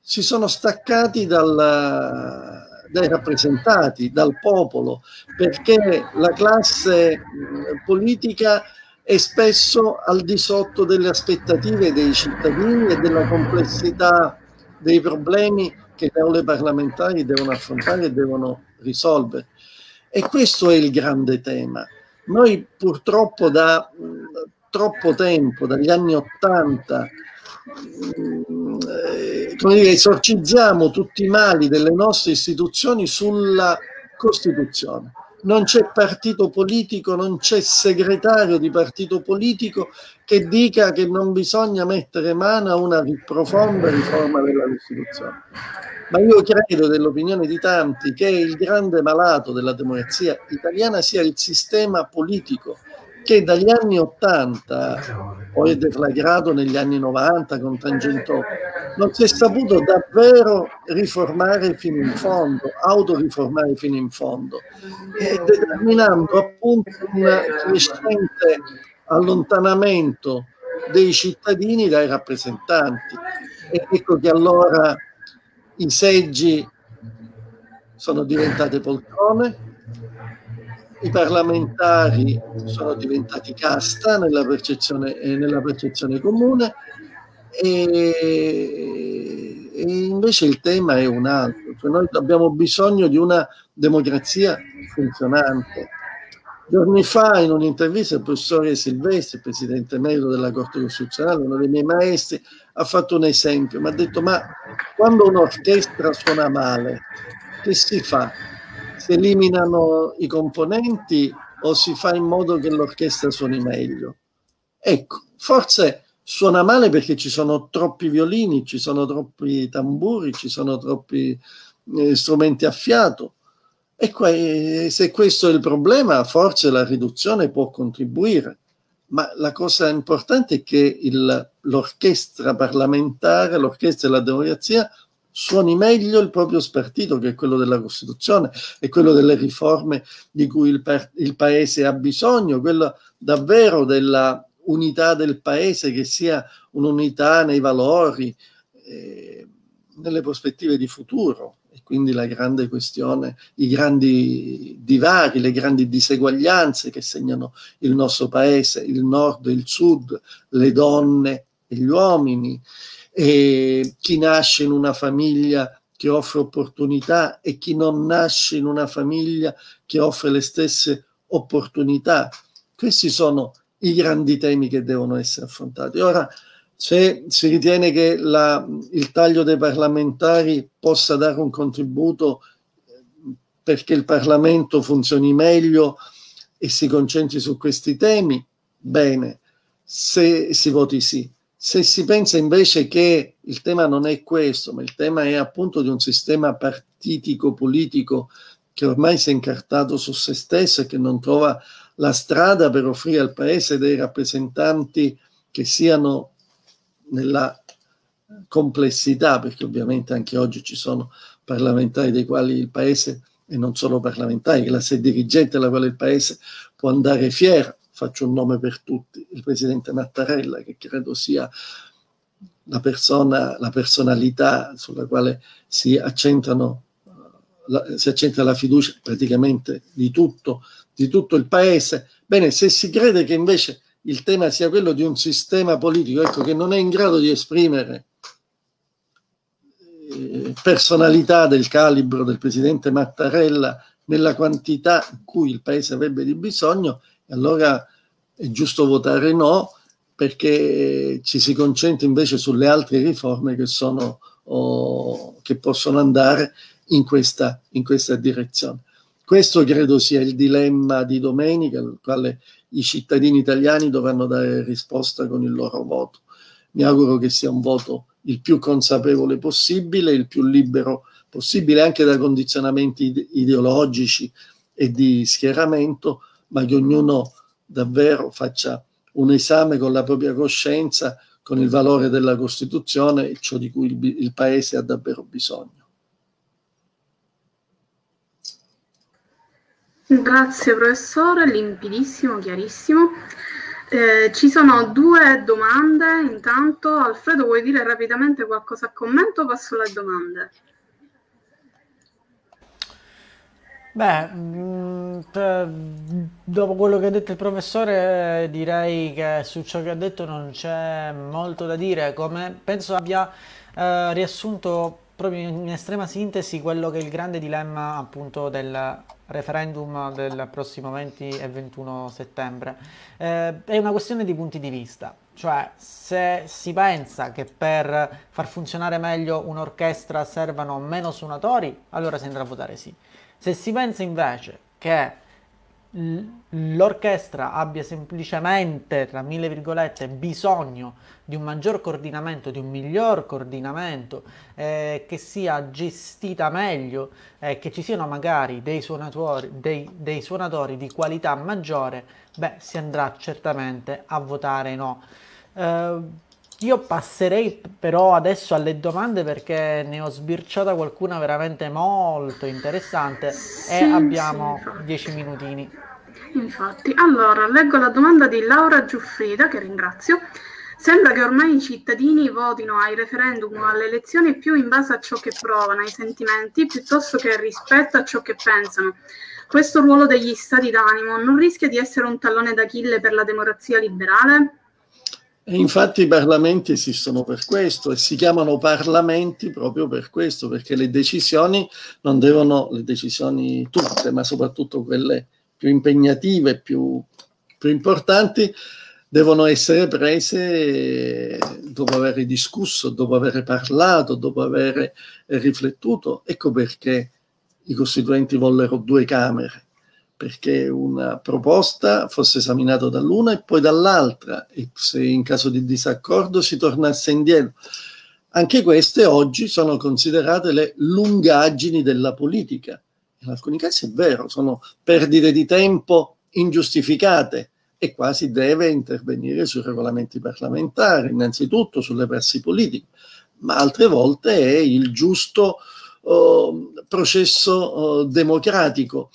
Speaker 2: si sono staccati dal, dai rappresentati, dal popolo, perché la classe politica è spesso al di sotto delle aspettative dei cittadini e della complessità dei problemi che le aule parlamentari devono affrontare e devono risolvere. E questo è il grande tema. Noi purtroppo da troppo tempo, dagli anni Ottanta, eh, esorcizziamo tutti i mali delle nostre istituzioni sulla Costituzione. Non c'è partito politico, non c'è segretario di partito politico che dica che non bisogna mettere mano a una profonda riforma della Costituzione. Ma io credo, dell'opinione di tanti, che il grande malato della democrazia italiana sia il sistema politico che dagli anni 80, poi è deflagrato negli anni 90 con Tangentopoli, non si è saputo davvero riformare fino in fondo, autoriformare fino in fondo, determinando appunto un crescente allontanamento dei cittadini dai rappresentanti. E ecco che allora i seggi sono diventate poltrone, i parlamentari sono diventati casta nella percezione, eh, nella percezione comune e, e, invece il tema è un altro, cioè noi abbiamo bisogno di una democrazia funzionante. Giorni fa in un'intervista il professore Silvestri, presidente merito della Corte Costituzionale, uno dei miei maestri, ha fatto un esempio, mi ha detto ma quando un'orchestra suona male, che si fa? Si eliminano i componenti o si fa in modo che l'orchestra suoni meglio. Ecco, forse suona male perché ci sono troppi violini, ci sono troppi tamburi, ci sono troppi eh, strumenti a fiato. E que- se questo è il problema, forse la riduzione può contribuire. Ma la cosa importante è che il, l'orchestra parlamentare, l'orchestra della democrazia, suoni meglio il proprio spartito, che è quello della Costituzione e quello delle riforme di cui il, pa- il Paese ha bisogno, quello davvero della unità del Paese, che sia un'unità nei valori, eh, nelle prospettive di futuro. E quindi la grande questione, i grandi divari, le grandi diseguaglianze che segnano il nostro Paese, il nord e il sud, le donne e gli uomini, e chi nasce in una famiglia che offre opportunità e chi non nasce in una famiglia che offre le stesse opportunità. Questi sono i grandi temi che devono essere affrontati. Ora, se si ritiene che la, il taglio dei parlamentari possa dare un contributo perché il Parlamento funzioni meglio e si concentri su questi temi, bene, se si voti sì. Se si pensa invece che il tema non è questo, ma il tema è appunto di un sistema partitico politico che ormai si è incartato su se stesso e che non trova la strada per offrire al Paese dei rappresentanti che siano nella complessità, perché ovviamente anche oggi ci sono parlamentari dei quali il Paese, e non solo parlamentari, la sede dirigente alla quale il Paese può andare fiero, faccio un nome per tutti, il presidente Mattarella, che credo sia la, persona, la personalità sulla quale si accentrano la, si accentra la fiducia praticamente di tutto, di tutto il paese. Bene, se si crede che invece il tema sia quello di un sistema politico, ecco, che non è in grado di esprimere eh, personalità del calibro del presidente Mattarella nella quantità in cui il paese avrebbe di bisogno, allora è giusto votare no perché ci si concentra invece sulle altre riforme che, sono, oh, che possono andare in questa, in questa direzione. Questo credo sia il dilemma di domenica al quale i cittadini italiani dovranno dare risposta con il loro voto. Mi auguro che sia un voto il più consapevole possibile, il più libero possibile anche da condizionamenti ideologici e di schieramento, ma che ognuno davvero faccia un esame con la propria coscienza, con il valore della Costituzione e ciò di cui il, il Paese ha davvero bisogno.
Speaker 1: Grazie professore, limpidissimo, chiarissimo. Eh, ci sono due domande, intanto Alfredo vuoi dire rapidamente qualcosa a commento o passo alle domande?
Speaker 3: Beh, mm, dopo quello che ha detto il professore, direi che su ciò che ha detto non c'è molto da dire, come penso abbia eh, riassunto proprio in estrema sintesi quello che è il grande dilemma appunto del referendum del prossimo 20 e 21 settembre. Eh, è una questione di punti di vista, cioè se si pensa che per far funzionare meglio un'orchestra servano meno suonatori, allora si andrà a votare sì. Se si pensa invece che l'orchestra abbia semplicemente, tra mille virgolette, bisogno di un maggior coordinamento, di un miglior coordinamento, eh, che sia gestita meglio, eh, che ci siano magari dei suonatori, dei, dei suonatori di qualità maggiore, beh, si andrà certamente a votare no. Eh, io passerei però adesso alle domande perché ne ho sbirciata qualcuna veramente molto interessante sì, e abbiamo sì, dieci minutini.
Speaker 1: Infatti, allora leggo la domanda di Laura Giuffrida, che ringrazio. Sembra che ormai i cittadini votino ai referendum o alle elezioni più in base a ciò che provano, ai sentimenti, piuttosto che rispetto a ciò che pensano. Questo ruolo degli stati d'animo non rischia di essere un tallone d'Achille per la democrazia liberale?
Speaker 2: E infatti i parlamenti esistono per questo e si chiamano parlamenti proprio per questo, perché le decisioni non devono, le decisioni tutte, ma soprattutto quelle più impegnative, più, più importanti, devono essere prese dopo aver discusso, dopo aver parlato, dopo aver riflettuto. Ecco perché i costituenti vollero due Camere perché una proposta fosse esaminata dall'una e poi dall'altra e se in caso di disaccordo si tornasse indietro. Anche queste oggi sono considerate le lungaggini della politica. In alcuni casi è vero, sono perdite di tempo ingiustificate e quasi deve intervenire sui regolamenti parlamentari, innanzitutto sulle prassi politiche, ma altre volte è il giusto oh, processo oh, democratico.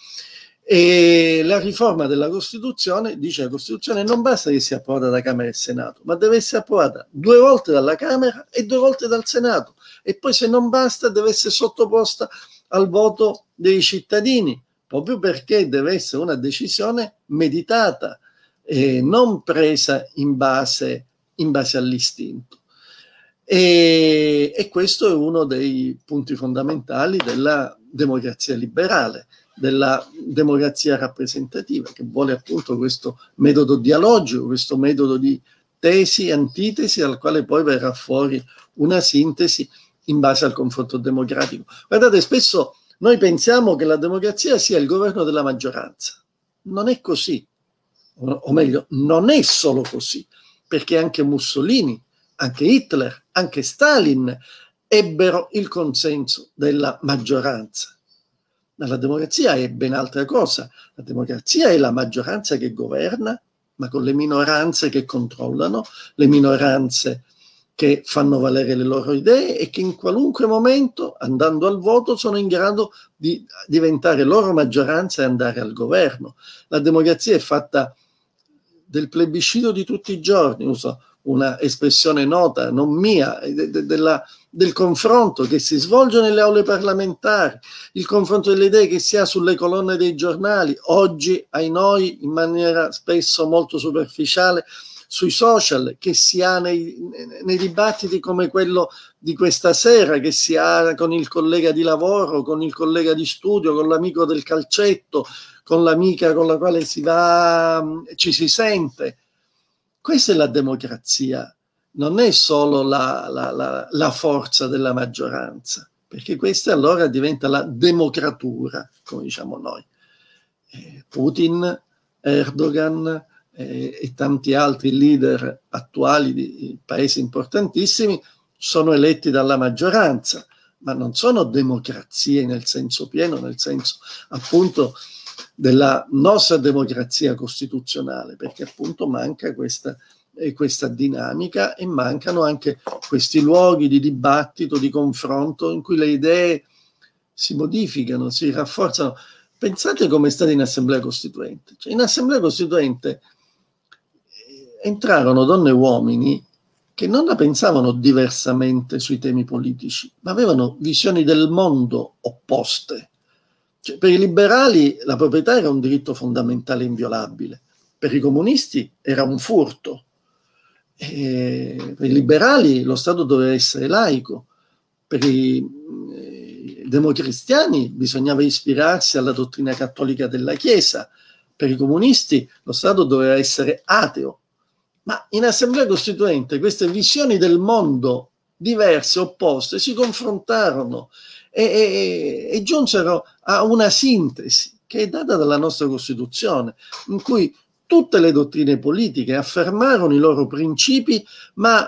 Speaker 2: E la riforma della Costituzione dice la Costituzione non basta che sia approvata da Camera e Senato, ma deve essere approvata due volte dalla Camera e due volte dal Senato. E poi se non basta deve essere sottoposta al voto dei cittadini, proprio perché deve essere una decisione meditata e non presa in base, in base all'istinto. E, e questo è uno dei punti fondamentali della democrazia liberale della democrazia rappresentativa, che vuole appunto questo metodo dialogico, questo metodo di tesi antitesi, al quale poi verrà fuori una sintesi in base al confronto democratico. Guardate, spesso noi pensiamo che la democrazia sia il governo della maggioranza. Non è così, o meglio, non è solo così, perché anche Mussolini, anche Hitler, anche Stalin ebbero il consenso della maggioranza. Ma la democrazia è ben altra cosa. La democrazia è la maggioranza che governa, ma con le minoranze che controllano, le minoranze che fanno valere le loro idee e che in qualunque momento, andando al voto, sono in grado di diventare loro maggioranza e andare al governo. La democrazia è fatta del plebiscito di tutti i giorni, uso una espressione nota, non mia, de, de, della, del confronto che si svolge nelle aule parlamentari, il confronto delle idee che si ha sulle colonne dei giornali, oggi ai noi in maniera spesso molto superficiale sui social, che si ha nei, nei dibattiti come quello di questa sera, che si ha con il collega di lavoro, con il collega di studio, con l'amico del calcetto, con l'amica con la quale si va, ci si sente. Questa è la democrazia, non è solo la, la, la, la forza della maggioranza, perché questa allora diventa la democratura, come diciamo noi. Eh, Putin, Erdogan eh, e tanti altri leader attuali di paesi importantissimi sono eletti dalla maggioranza, ma non sono democrazie nel senso pieno, nel senso appunto della nostra democrazia costituzionale, perché appunto manca questa, eh, questa dinamica e mancano anche questi luoghi di dibattito, di confronto in cui le idee si modificano, si rafforzano. Pensate come è stato in Assemblea Costituente. Cioè, in Assemblea Costituente entrarono donne e uomini che non la pensavano diversamente sui temi politici, ma avevano visioni del mondo opposte. Cioè, per i liberali la proprietà era un diritto fondamentale inviolabile, per i comunisti era un furto. E per i liberali lo Stato doveva essere laico, per i eh, democristiani bisognava ispirarsi alla dottrina cattolica della Chiesa, per i comunisti lo Stato doveva essere ateo. Ma in Assemblea Costituente queste visioni del mondo diverse, opposte, si confrontarono e, e, e giunsero a una sintesi che è data dalla nostra Costituzione, in cui tutte le dottrine politiche affermarono i loro principi, ma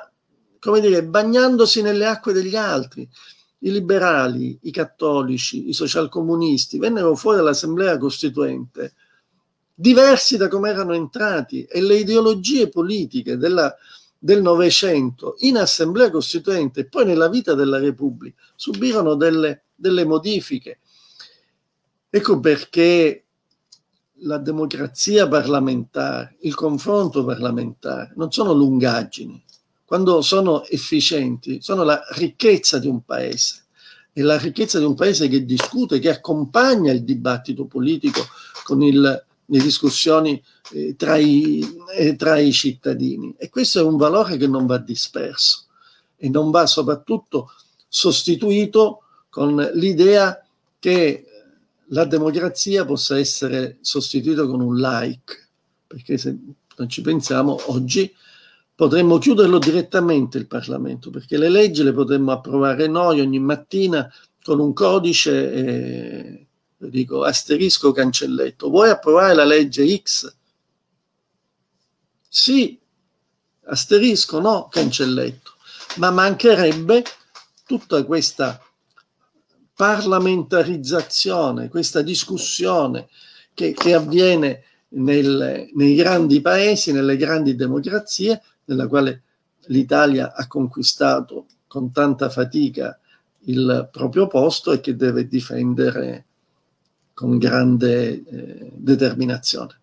Speaker 2: come dire, bagnandosi nelle acque degli altri. I liberali, i cattolici, i socialcomunisti vennero fuori dall'Assemblea Costituente diversi da come erano entrati e le ideologie politiche della, del Novecento in Assemblea Costituente e poi nella vita della Repubblica subirono delle, delle modifiche. Ecco perché la democrazia parlamentare, il confronto parlamentare non sono lungaggini, quando sono efficienti, sono la ricchezza di un paese. E la ricchezza di un paese che discute, che accompagna il dibattito politico con il, le discussioni eh, tra, i, eh, tra i cittadini. E questo è un valore che non va disperso e non va soprattutto sostituito con l'idea che la democrazia possa essere sostituita con un like, perché se non ci pensiamo oggi potremmo chiuderlo direttamente il Parlamento, perché le leggi le potremmo approvare noi ogni mattina con un codice, eh, dico asterisco cancelletto. Vuoi approvare la legge X? Sì, asterisco, no, cancelletto. Ma mancherebbe tutta questa parlamentarizzazione, questa discussione che, che avviene nel, nei grandi paesi, nelle grandi democrazie, nella quale l'Italia ha conquistato con tanta fatica il proprio posto e che deve difendere con grande eh, determinazione.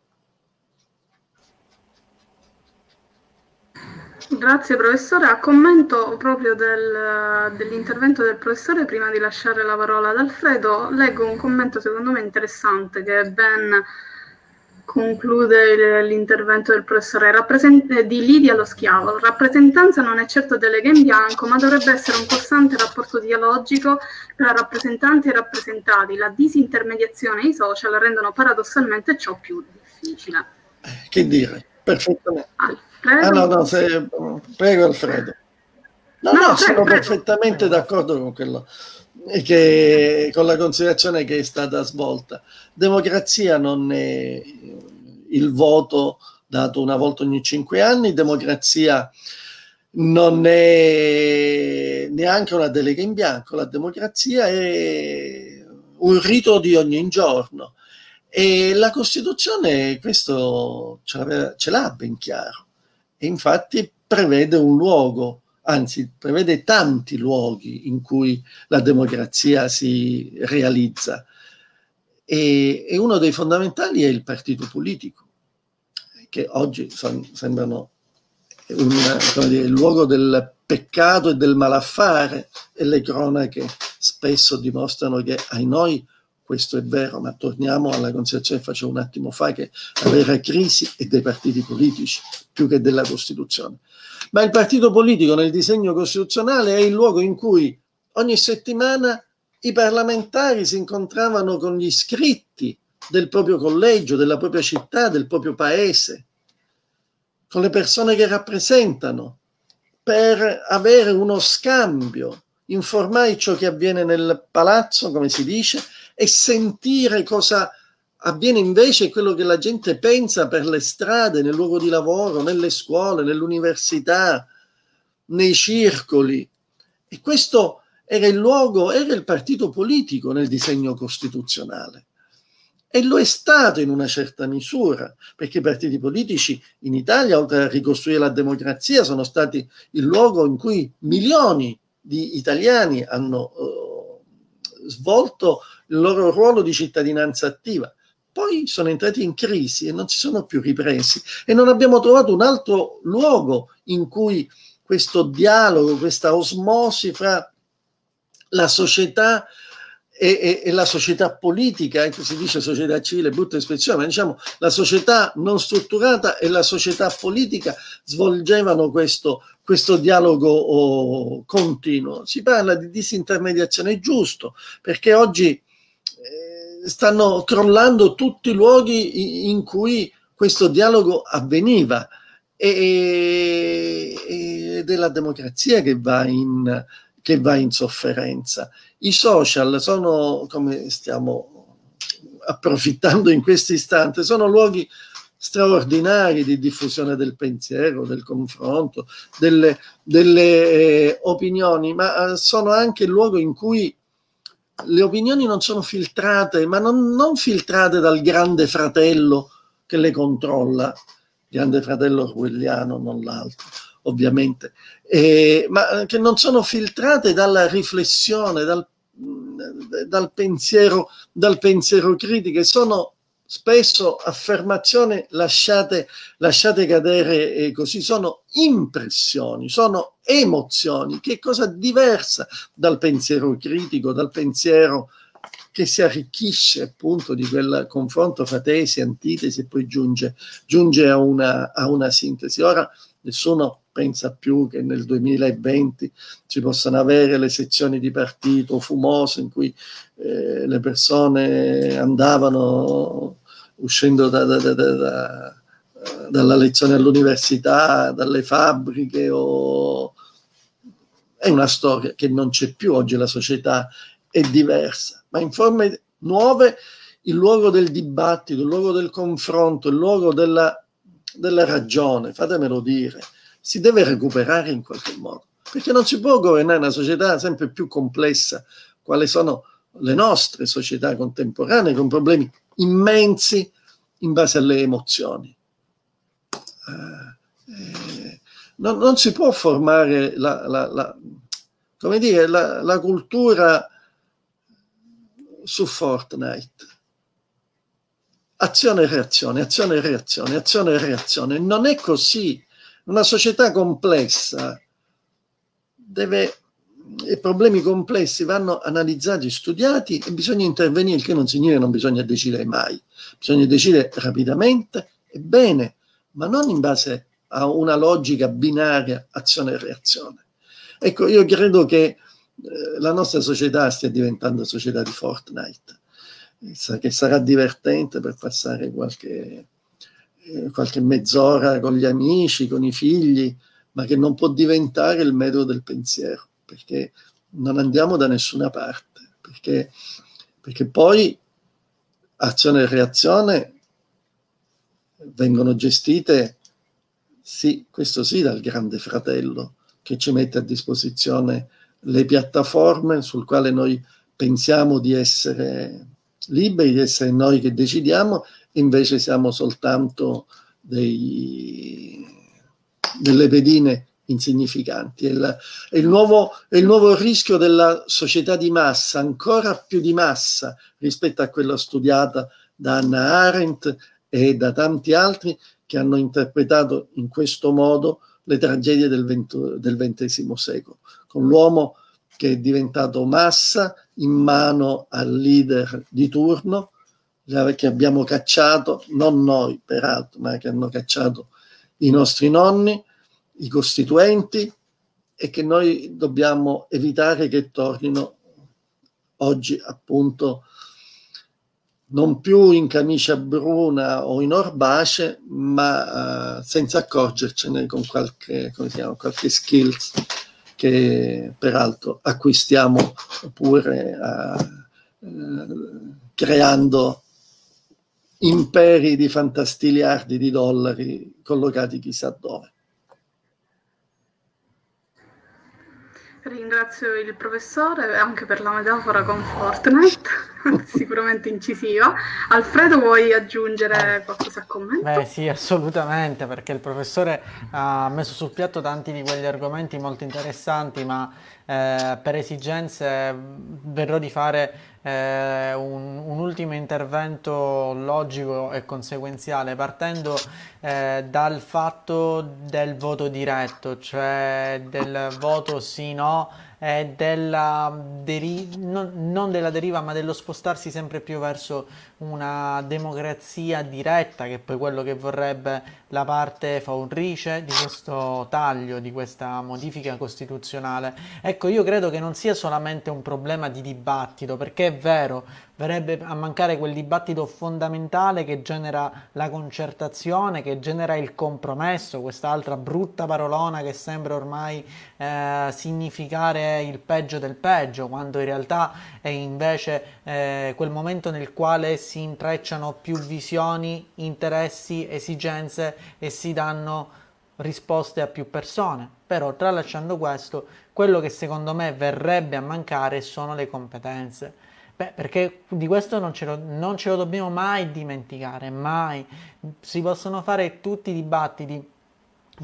Speaker 1: Grazie professore. A commento proprio del, dell'intervento del professore, prima di lasciare la parola ad Alfredo, leggo un commento secondo me interessante che ben conclude l'intervento del professore Rappresent- di Lidia lo schiavo. Rappresentanza non è certo delega in bianco, ma dovrebbe essere un costante rapporto dialogico tra rappresentanti e rappresentati. La disintermediazione e i social rendono paradossalmente ciò più difficile.
Speaker 2: Che dire, perfettamente. Alfredo. Ah no, no, se, prego Alfredo. No, no, no sono prego. perfettamente d'accordo con quello che, con la considerazione che è stata svolta. Democrazia non è il voto dato una volta ogni cinque anni, democrazia non è neanche una delega in bianco, la democrazia è un rito di ogni giorno e la Costituzione questo ce l'ha ben chiaro e infatti prevede un luogo, anzi prevede tanti luoghi in cui la democrazia si realizza. E, e uno dei fondamentali è il partito politico, che oggi son, sembrano un, dire, il luogo del peccato e del malaffare e le cronache spesso dimostrano che ai noi questo è vero, ma torniamo alla considerazione che facevo un attimo fa, che la vera crisi è dei partiti politici più che della Costituzione. Ma il partito politico nel disegno costituzionale è il luogo in cui ogni settimana i parlamentari si incontravano con gli iscritti del proprio collegio, della propria città, del proprio paese, con le persone che rappresentano, per avere uno scambio, informare ciò che avviene nel palazzo, come si dice, e sentire cosa avviene invece quello che la gente pensa per le strade, nel luogo di lavoro, nelle scuole, nell'università, nei circoli. E questo era il luogo, era il partito politico nel disegno costituzionale. E lo è stato in una certa misura, perché i partiti politici in Italia, oltre a ricostruire la democrazia, sono stati il luogo in cui milioni di italiani hanno uh, svolto il loro ruolo di cittadinanza attiva. poi sono entrati in crisi e non si sono più ripresi e non abbiamo trovato un altro luogo in cui questo dialogo, questa osmosi fra la società e, e, e, la società politica, anche si dice società civile, brutta espressione, ma diciamo la società non strutturata e la società politica svolgevano questo, questo dialogo oh, continuo. Si parla di disintermediazione, giusto, perché oggi stanno crollando tutti i luoghi in cui questo dialogo avveniva ed è la democrazia che va in, che va in sofferenza. I social sono, come stiamo approfittando in questo istante, sono luoghi straordinari di diffusione del pensiero, del confronto, delle, delle eh, opinioni, ma eh, sono anche il luogo in cui le opinioni non sono filtrate, ma non, non filtrate dal grande fratello che le controlla, grande fratello orwelliano, non l'altro, ovviamente, eh, ma che non sono filtrate dalla riflessione, dal, dal, pensiero, dal pensiero critico, sono spesso affermazioni lasciate, lasciate cadere eh, così, sono impressioni, sono emozioni, che è cosa diversa dal pensiero critico, dal pensiero che si arricchisce appunto di quel confronto fra tesi, antitesi e poi giunge, giunge a, una, a una sintesi. Ora nessuno pensa più che nel 2020 ci possano avere le sezioni di partito fumose in cui eh, le persone andavano uscendo da, da, da, dalla lezione all'università, dalle fabbriche o... È una storia che non c'è più oggi, la società è diversa, ma in forme nuove il luogo del dibattito, il luogo del confronto, il luogo della, della ragione, fatemelo dire, si deve recuperare in qualche modo, perché non si può governare una società sempre più complessa, quali sono le nostre società contemporanee, con problemi immensi in base alle emozioni. Eh, eh, non, non, si può formare la, la, la come dire, la, la cultura su Fortnite. Azione e reazione, azione e reazione, azione e reazione. Non è così. Una società complessa deve, i problemi complessi vanno analizzati, studiati e bisogna intervenire, che non significa che non bisogna decidere mai. Bisogna decidere rapidamente e bene, ma non in base a una logica binaria azione e reazione. Ecco, io credo che eh, la nostra società stia diventando società di Fortnite, che sarà divertente per passare qualche, qualche mezz'ora con gli amici, con i figli, ma che non può diventare il metodo del pensiero, perché non andiamo da nessuna parte, perché, perché poi azione e reazione vengono gestite, sì, questo sì, dal grande fratello che ci mette a disposizione le piattaforme sul quale noi pensiamo di essere liberi, di essere noi che decidiamo, invece siamo soltanto dei, delle pedine insignificanti. È, la, è, il nuovo, è, il nuovo, rischio della società di massa, ancora più di massa rispetto a quella studiata da Hannah Arendt e da tanti altri che hanno interpretato in questo modo le tragedie del, XX secolo con l'uomo che è diventato massa in mano al leader di turno, che abbiamo cacciato, non noi peraltro, ma che hanno cacciato i nostri nonni, i costituenti, e che noi dobbiamo evitare che tornino oggi appunto non più in camicia bruna o in orbace, ma uh, senza accorgercene con qualche, chiama, qualche skills che peraltro acquistiamo pure uh, creando imperi di fantastiliardi di dollari collocati chissà dove.
Speaker 1: Ringrazio il professore anche per la metafora con Fortnite, sicuramente incisiva. Alfredo, vuoi aggiungere qualcosa a commento?
Speaker 3: Beh sì, assolutamente, perché il professore ha messo sul piatto tanti di quegli argomenti molto interessanti, ma eh, per esigenze verrò di fare eh, un, un, ultimo intervento logico e conseguenziale partendo eh, dal fatto del voto diretto, cioè del voto sì-no eh, della deri- non, non, della deriva ma dello spostarsi sempre più verso una democrazia diretta che è poi quello che vorrebbe la parte faunitrice di questo taglio, di questa modifica costituzionale. Ecco, io credo che non sia solamente un problema di dibattito, perché è vero, verrebbe a mancare quel dibattito fondamentale che genera la concertazione, che genera il compromesso, quest'altra brutta parolona che sembra ormai eh, significare il peggio del peggio, quando in realtà è invece eh, quel momento nel quale si intrecciano più visioni, interessi, esigenze e si danno risposte a più persone. Però tralasciando questo, quello che secondo me verrebbe a mancare sono le competenze Beh, perché di questo non ce, lo, non ce lo dobbiamo mai dimenticare, mai. Si possono fare tutti i dibattiti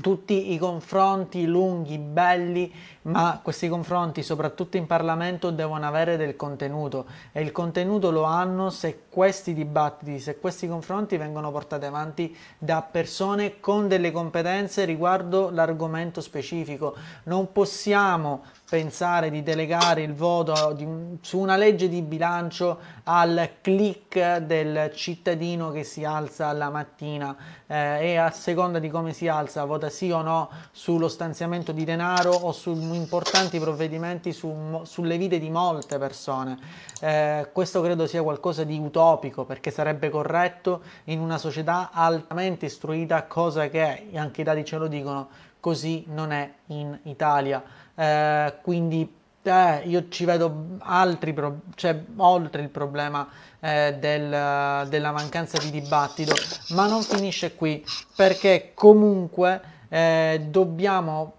Speaker 3: tutti i confronti lunghi, belli, ma questi confronti, soprattutto in Parlamento, devono avere del contenuto e il contenuto lo hanno se questi dibattiti, se questi confronti vengono portati avanti da persone con delle competenze riguardo l'argomento specifico. Non possiamo pensare di delegare il voto su una legge di bilancio al click del cittadino che si alza la mattina eh, e a seconda di come si alza vota sì o no sullo stanziamento di denaro o su importanti provvedimenti su, sulle vite di molte persone. Eh, questo credo sia qualcosa di utopico perché sarebbe corretto in una società altamente istruita, cosa che anche i dati ce lo dicono, così non è in Italia eh, quindi eh, io ci vedo altri pro- cioè oltre il problema eh, del, della mancanza di dibattito, ma non finisce qui perché comunque eh, dobbiamo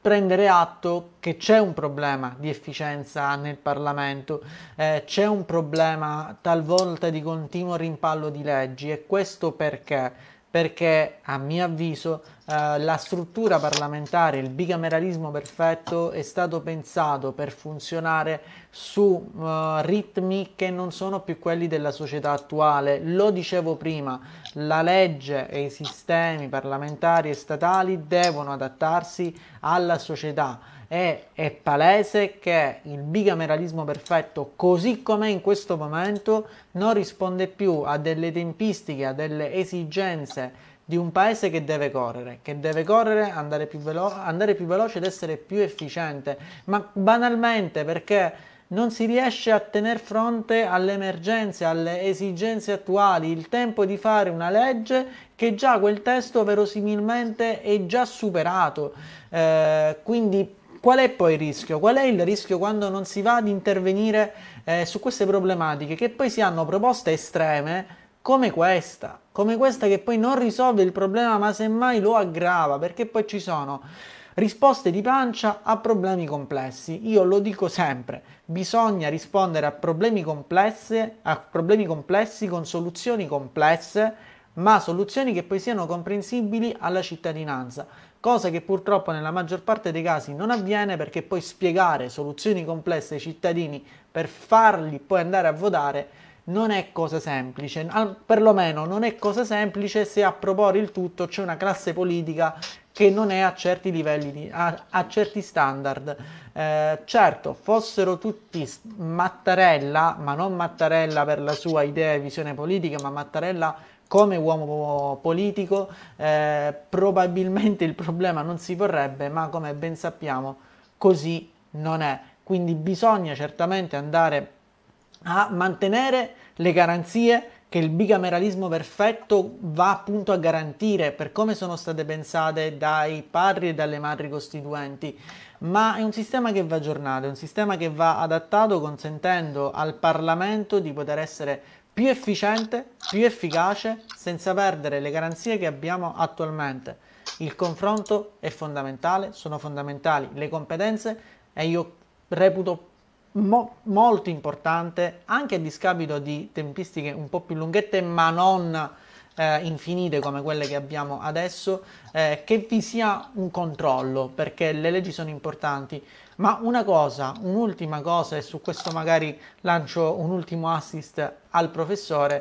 Speaker 3: prendere atto che c'è un problema di efficienza nel Parlamento, eh, c'è un problema talvolta di continuo rimpallo di leggi e questo perché? Perché a mio avviso eh, la struttura parlamentare, il bicameralismo perfetto è stato pensato per funzionare su uh, ritmi che non sono più quelli della società attuale. Lo dicevo prima, la legge e i sistemi parlamentari e statali devono adattarsi alla società e è palese che il bicameralismo perfetto, così com'è in questo momento, non risponde più a delle tempistiche, a delle esigenze di un paese che deve correre, che deve correre, andare più, velo- andare più veloce ed essere più efficiente, ma banalmente perché non si riesce a tener fronte alle emergenze, alle esigenze attuali, il tempo di fare una legge che già quel testo verosimilmente è già superato. Eh, quindi qual è poi il rischio? Qual è il rischio quando non si va ad intervenire eh, su queste problematiche che poi si hanno proposte estreme come questa, come questa che poi non risolve il problema ma semmai lo aggrava perché poi ci sono risposte di pancia a problemi complessi. Io lo dico sempre, bisogna rispondere a problemi complessi, a problemi complessi con soluzioni complesse, ma soluzioni che poi siano comprensibili alla cittadinanza, cosa che purtroppo nella maggior parte dei casi non avviene perché poi spiegare soluzioni complesse ai cittadini per farli poi andare a votare non è cosa semplice, Al, perlomeno non è cosa semplice se a proporre il tutto c'è una classe politica che non è a certi livelli, di, a, a, certi standard. Eh, certo, fossero tutti Mattarella, ma non Mattarella per la sua idea e visione politica, ma Mattarella come uomo politico, eh, probabilmente il problema non si porrebbe, ma come ben sappiamo così non è. Quindi bisogna certamente andare a mantenere le garanzie che il bicameralismo perfetto va appunto a garantire per come sono state pensate dai padri e dalle madri costituenti, ma è un sistema che va aggiornato, è un sistema che va adattato consentendo al Parlamento di poter essere più efficiente, più efficace, senza perdere le garanzie che abbiamo attualmente. Il confronto è fondamentale, sono fondamentali le competenze e io reputo mo- molto importante, anche a discapito di tempistiche un po' più lunghette, ma non eh, infinite come quelle che abbiamo adesso, eh, che vi sia un controllo, perché le leggi sono importanti. Ma una cosa, un'ultima cosa, e su questo magari lancio un ultimo assist al professore,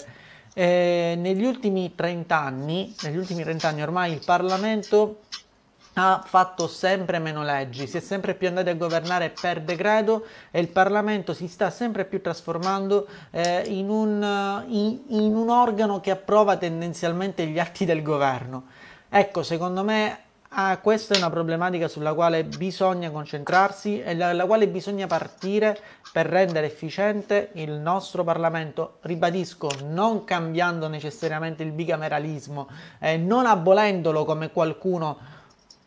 Speaker 3: eh, negli ultimi 30 anni, negli ultimi 30 anni ormai il Parlamento ha fatto sempre meno leggi, si è sempre più andati a governare per decreto e il Parlamento si sta sempre più trasformando eh, in, un, in, in un organo che approva tendenzialmente gli atti del governo. Ecco, secondo me Ah, questa è una problematica sulla quale bisogna concentrarsi e dalla quale bisogna partire per rendere efficiente il nostro Parlamento. Ribadisco, non cambiando necessariamente il bicameralismo eh, non abolendolo come qualcuno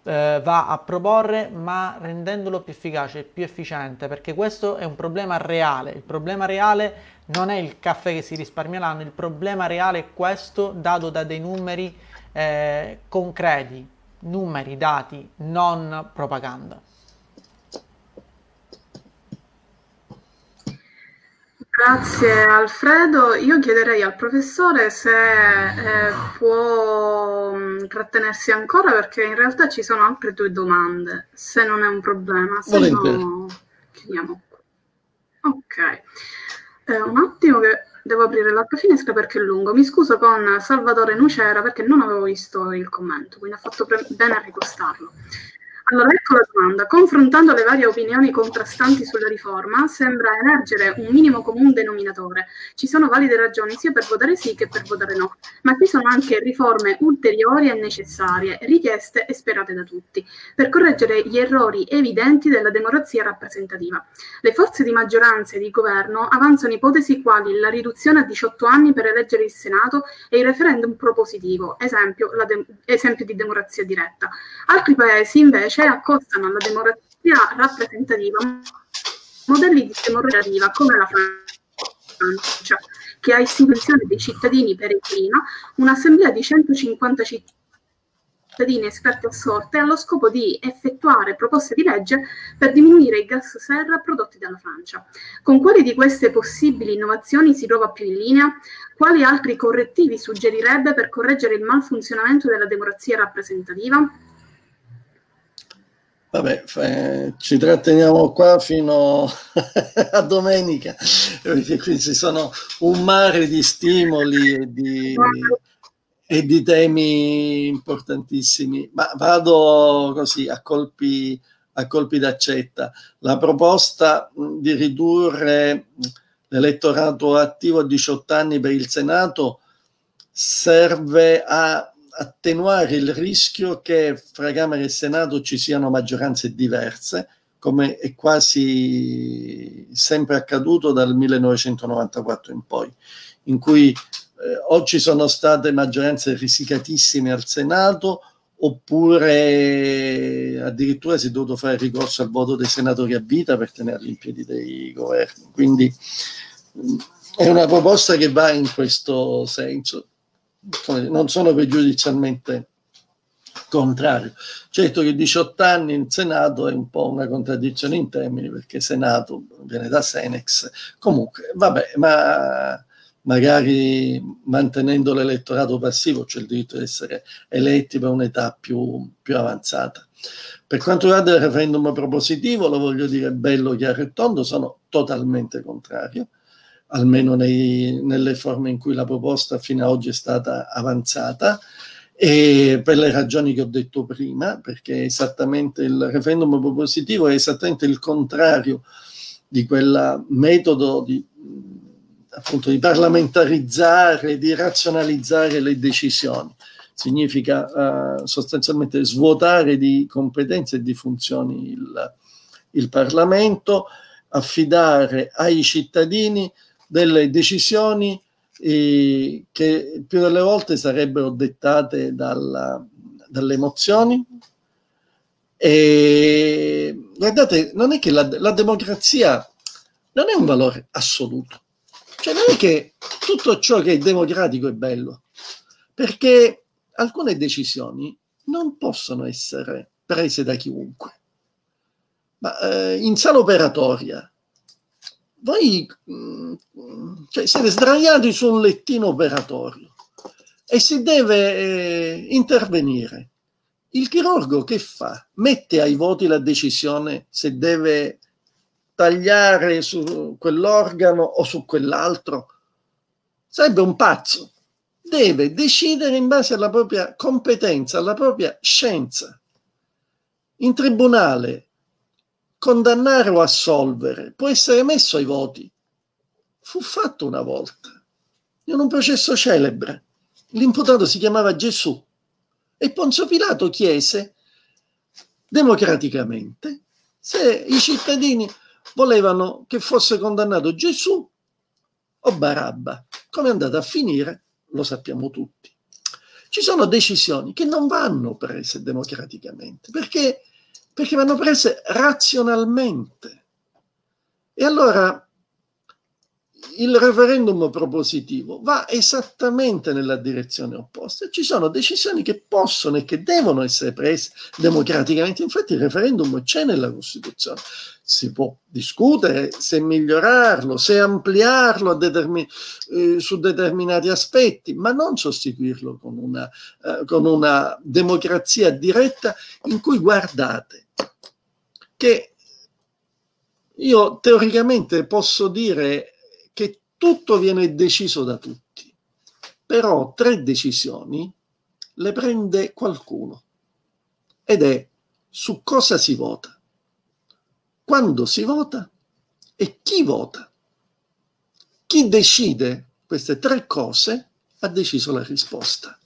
Speaker 3: eh, va a proporre, ma rendendolo più efficace, più efficiente, perché questo è un problema reale. Il problema reale non è il caffè che si risparmia l'anno, il problema reale è questo dato da dei numeri eh, concreti numeri, dati, non propaganda.
Speaker 1: Grazie Alfredo. Io chiederei al professore se eh, può mm, trattenersi ancora perché in realtà ci sono altre due domande, se non è un problema. Se no, chiudiamo. Ok. Eh, un attimo che Devo aprire l'altra finestra perché è lungo. Mi scuso con Salvatore Nucera perché non avevo visto il commento, quindi ha fatto pre- bene a ripostarlo. Allora, ecco la domanda. Confrontando le varie opinioni contrastanti sulla riforma, sembra emergere un minimo comune denominatore. Ci sono valide ragioni sia per votare sì che per votare no, ma ci sono anche riforme ulteriori e necessarie, richieste e sperate da tutti, per correggere gli errori evidenti della democrazia rappresentativa. Le forze di maggioranza e di governo avanzano ipotesi quali la riduzione a 18 anni per eleggere il Senato e il referendum propositivo, esempio, de- esempio di democrazia diretta. Altri paesi invece invece accostano alla democrazia rappresentativa modelli di democrazia come la Francia, che ha istituzione dei cittadini per il clima, un'assemblea di 150 cittadini esperti a sorte allo scopo di effettuare proposte di legge per diminuire i gas serra prodotti dalla Francia. Con quali di queste possibili innovazioni si trova più in linea? Quali altri correttivi suggerirebbe per correggere il malfunzionamento della democrazia rappresentativa?
Speaker 2: Vabbè, f- ci tratteniamo qua fino a domenica, perché qui ci sono un mare di stimoli e di, e di temi importantissimi. Ma vado così a colpi, a colpi d'accetta. La proposta di ridurre l'elettorato attivo a 18 anni per il Senato serve a attenuare il rischio che fra Camera e Senato ci siano maggioranze diverse, come è quasi sempre accaduto dal 1994 in poi, in cui eh, o ci sono state maggioranze risicatissime al Senato oppure addirittura si è dovuto fare ricorso al voto dei senatori a vita per tenerli in piedi dei governi. Quindi è una proposta che va in questo senso non sono pregiudizialmente contrario. Certo che 18 anni in Senato è un po' una contraddizione in termini perché Senato viene da Senex. Comunque, vabbè, ma magari mantenendo l'elettorato passivo c'è il diritto di essere eletti per un'età più, più avanzata. Per quanto riguarda il referendum propositivo, lo voglio dire bello, chiaro e tondo, sono totalmente contrario almeno nei, nelle forme in cui la proposta fino ad oggi è stata avanzata, e per le ragioni che ho detto prima, perché esattamente il referendum propositivo è esattamente il contrario di quel metodo di, appunto, di parlamentarizzare, di razionalizzare le decisioni. Significa uh, sostanzialmente svuotare di competenze e di funzioni il, il Parlamento, affidare ai cittadini delle decisioni eh, che più delle volte sarebbero dettate dalla, dalle emozioni. E guardate, non è che la, la democrazia non è un valore assoluto, cioè non è che tutto ciò che è democratico è bello, perché alcune decisioni non possono essere prese da chiunque. Ma eh, in sala operatoria voi mm, cioè, siete sdraiati su un lettino operatorio e si deve eh, intervenire. Il chirurgo che fa? Mette ai voti la decisione se deve tagliare su quell'organo o su quell'altro. Sarebbe un pazzo. Deve decidere in base alla propria competenza, alla propria scienza. In tribunale, condannare o assolvere può essere messo ai voti. Fu fatto una volta, in un processo celebre. L'imputato si chiamava Gesù e Ponzio Pilato chiese democraticamente se i cittadini volevano che fosse condannato Gesù o Barabba. Come è andata a finire lo sappiamo tutti. Ci sono decisioni che non vanno prese democraticamente perché, perché vanno prese razionalmente. E allora il referendum propositivo va esattamente nella direzione opposta. Ci sono decisioni che possono e che devono essere prese democraticamente. Infatti il referendum c'è nella Costituzione. Si può discutere se migliorarlo, se ampliarlo determin- eh, su determinati aspetti, ma non sostituirlo con una, eh, con una democrazia diretta in cui guardate che io teoricamente posso dire tutto viene deciso da tutti, però tre decisioni le prende qualcuno ed è su cosa si vota, quando si vota e chi vota. Chi decide queste tre cose ha deciso la risposta.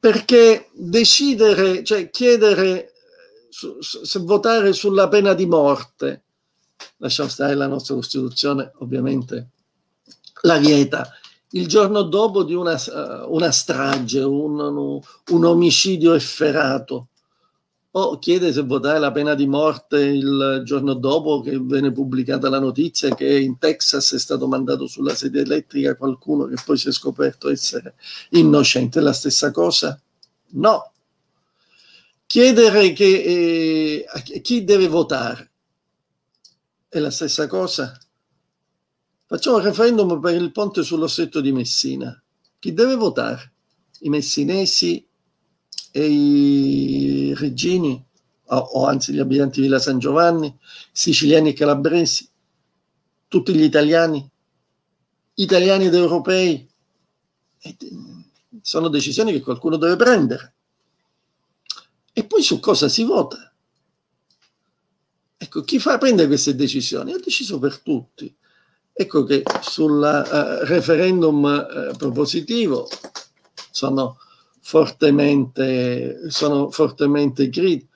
Speaker 2: Perché decidere, cioè chiedere se votare sulla pena di morte lasciamo stare la nostra Costituzione, ovviamente la vieta. Il giorno dopo di una, uh, una strage, un, un, un, omicidio efferato, o chiede se votare la pena di morte il giorno dopo che viene pubblicata la notizia che in Texas è stato mandato sulla sedia elettrica qualcuno che poi si è scoperto essere innocente. La stessa cosa? No. Chiedere che, eh, chi deve votare è la stessa cosa. Facciamo un referendum per il ponte sullo stretto di Messina. Chi deve votare? I messinesi e i reggini, o, o anzi gli abitanti di Villa San Giovanni, siciliani e calabresi, tutti gli italiani, italiani ed europei. E sono decisioni che qualcuno deve prendere. E poi su cosa si vota? Ecco, chi fa, prende queste decisioni? Ha deciso per tutti. Ecco che sul uh, referendum uh, propositivo sono fortemente, sono fortemente critico,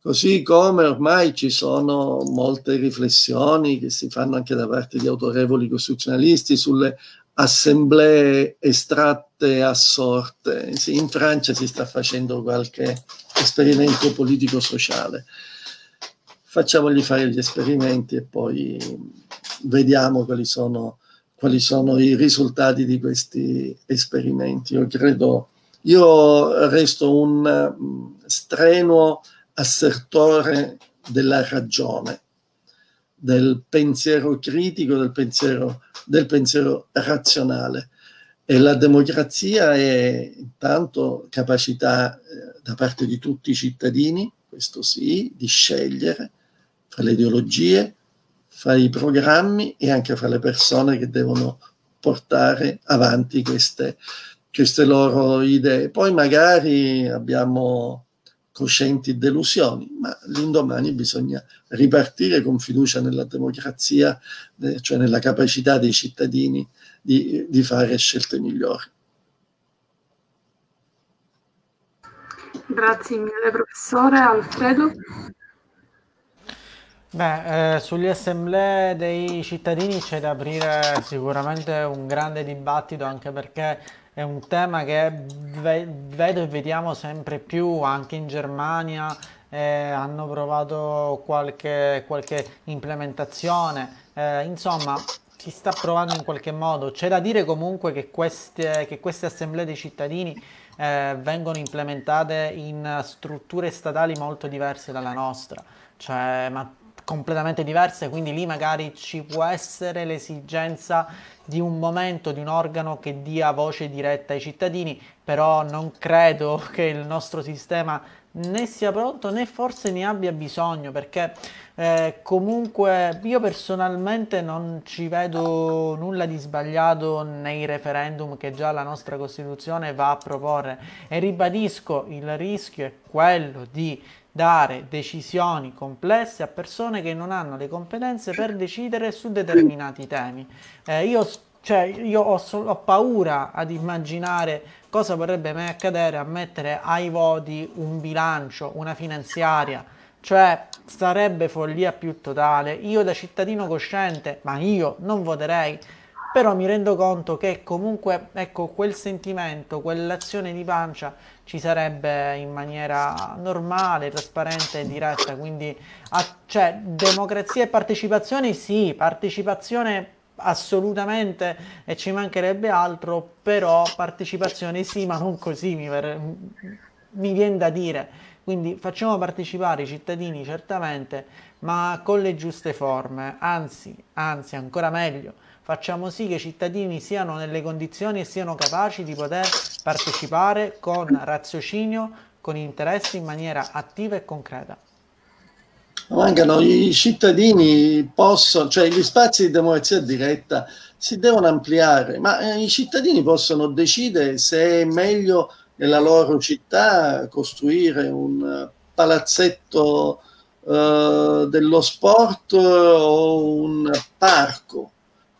Speaker 2: così come ormai ci sono molte riflessioni che si fanno anche da parte di autorevoli costituzionalisti sulle assemblee estratte a sorte. In Francia si sta facendo qualche esperimento politico-sociale facciamogli fare gli esperimenti e poi vediamo quali sono, quali sono i risultati di questi esperimenti. Io credo, io resto un mm, strenuo assertore della ragione, del pensiero critico, del pensiero, del pensiero razionale. E la democrazia è intanto capacità eh, da parte di tutti i cittadini, questo sì, di scegliere, fra le ideologie, fra i programmi e anche fra le persone che devono portare avanti queste, queste loro idee. Poi magari abbiamo coscienti delusioni, ma l'indomani bisogna ripartire con fiducia nella democrazia, eh, cioè nella capacità dei cittadini di, di fare scelte migliori.
Speaker 1: Grazie mille professore Alfredo.
Speaker 3: Beh, eh, sugli assemblee dei cittadini c'è da aprire sicuramente un grande dibattito anche perché è un tema che ve- vedo e vediamo sempre più anche in Germania. Eh, hanno provato qualche, qualche implementazione, eh, insomma si sta provando in qualche modo. C'è da dire comunque che queste, che queste assemblee dei cittadini eh, vengono implementate in strutture statali molto diverse dalla nostra. Cioè, ma completamente diverse, quindi lì magari ci può essere l'esigenza di un momento, di un organo che dia voce diretta ai cittadini, però non credo che il nostro sistema né sia pronto né forse ne abbia bisogno perché eh, comunque io personalmente non ci vedo nulla di sbagliato nei referendum che già la nostra Costituzione va a proporre. E ribadisco il rischio è quello di dare decisioni complesse a persone che non hanno le competenze per decidere su determinati temi. Eh, io, cioè, io ho, ho, paura ad immaginare cosa vorrebbe mai accadere a mettere ai voti un bilancio, una finanziaria, cioè sarebbe follia più totale. Io da cittadino cosciente, ma io non voterei però mi rendo conto che comunque ecco quel sentimento, quell'azione di pancia ci sarebbe in maniera normale, trasparente e diretta, quindi a, cioè democrazia e partecipazione sì, partecipazione assolutamente e ci mancherebbe altro, però partecipazione sì, ma non così mi, ver- mi viene da dire. Quindi facciamo partecipare i cittadini certamente, ma con le giuste forme, anzi, anzi ancora meglio facciamo sì che i cittadini siano nelle condizioni e siano capaci di poter partecipare con raziocinio, con interessi in maniera attiva e concreta.
Speaker 2: Mancano i cittadini possono, cioè gli spazi di democrazia diretta si devono ampliare, ma eh, i cittadini possono decidere se è meglio nella loro città costruire un palazzetto eh, dello sport o un parco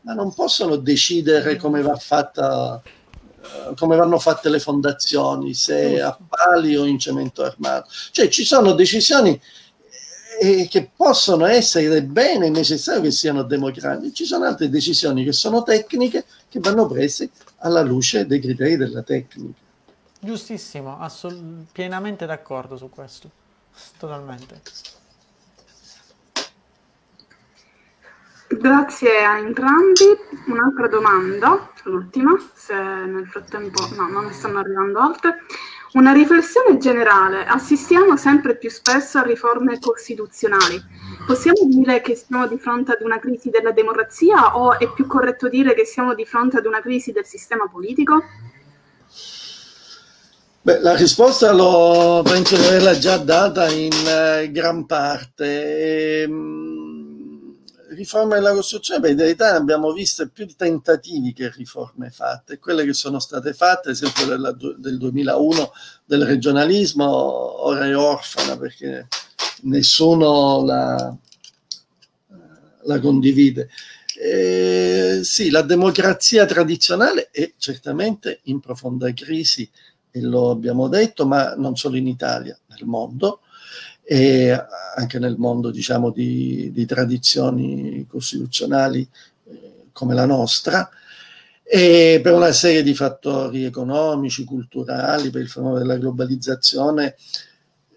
Speaker 2: ma non possono decidere come, va fatta, eh, come vanno fatte le fondazioni, se a pali o in cemento armato. Cioè ci sono decisioni eh, che possono essere bene e necessario che siano democratiche, ci sono altre decisioni che sono tecniche che vanno prese alla luce dei criteri della tecnica.
Speaker 3: Giustissimo, assol- pienamente d'accordo su questo, totalmente.
Speaker 1: Grazie a entrambi. Un'altra domanda, l'ultima, se nel frattempo no, non ne stanno arrivando altre. Una riflessione generale. Assistiamo sempre più spesso a riforme costituzionali. Possiamo dire che siamo di fronte ad una crisi della democrazia o è più corretto dire che siamo di fronte ad una crisi del sistema politico?
Speaker 2: Beh, la risposta lo, penso di averla già data in eh, gran parte. Ehm, riforma della Costituzione, per verità abbiamo visto più tentativi che riforme fatte, quelle che sono state fatte, ad esempio della, del 2001 del regionalismo, ora è orfana perché nessuno la, la condivide. Eh, sì, la democrazia tradizionale è certamente in profonda crisi, e lo abbiamo detto, ma non solo in Italia, nel mondo e anche nel mondo diciamo, di, di tradizioni costituzionali eh, come la nostra, e per una serie di fattori economici, culturali, per il fenomeno della globalizzazione,